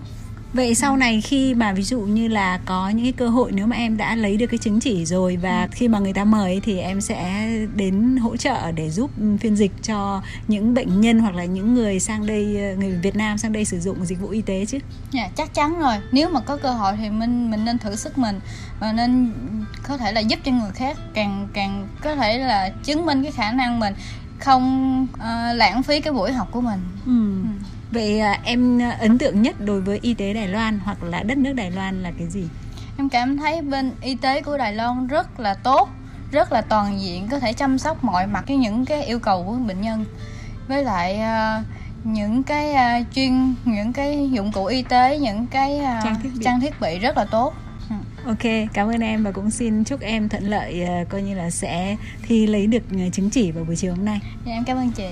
Vậy sau này khi mà ví dụ như là có những cái cơ hội nếu mà em đã lấy được cái chứng chỉ rồi và ừ. khi mà người ta mời thì em sẽ đến hỗ trợ để giúp phiên dịch cho những bệnh nhân hoặc là những người sang đây người Việt Nam sang đây sử dụng dịch vụ y tế chứ? Dạ chắc chắn rồi. Nếu mà có cơ hội thì mình mình nên thử sức mình và nên có thể là giúp cho người khác càng càng có thể là chứng minh cái khả năng mình không uh, lãng phí cái buổi học của mình. Ừ. ừ Vậy à, em à, ấn tượng nhất đối với y tế Đài Loan hoặc là đất nước Đài Loan là cái gì? Em cảm thấy bên y tế của Đài Loan rất là tốt, rất là toàn diện, có thể chăm sóc mọi mặt cái những cái yêu cầu của bệnh nhân. Với lại uh, những cái chuyên những cái dụng cụ y tế, những cái trang, thiết trang thiết bị rất là tốt. Ừ. Ok, cảm ơn em và cũng xin chúc em thuận lợi coi như là sẽ thi lấy được chứng chỉ vào buổi chiều hôm nay. Dạ em cảm ơn chị.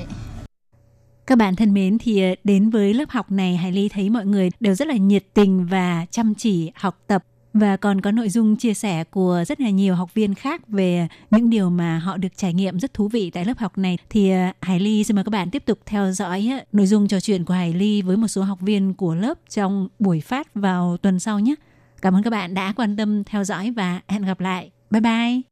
Các bạn thân mến, thì ờ, đến với lớp học này, Hải Ly thấy mọi người đều rất là nhiệt tình và chăm chỉ học tập và còn có nội dung chia sẻ của rất là nhiều học viên khác về những điều mà họ được trải nghiệm rất thú vị tại lớp học này thì ờ, Hải Ly xin mời các bạn tiếp tục theo dõi ờ, nội dung trò chuyện của Hải Ly với một số học viên của lớp trong buổi phát vào tuần sau nhé. Cảm ơn các bạn đã quan tâm theo dõi và hẹn gặp lại. Bye bye.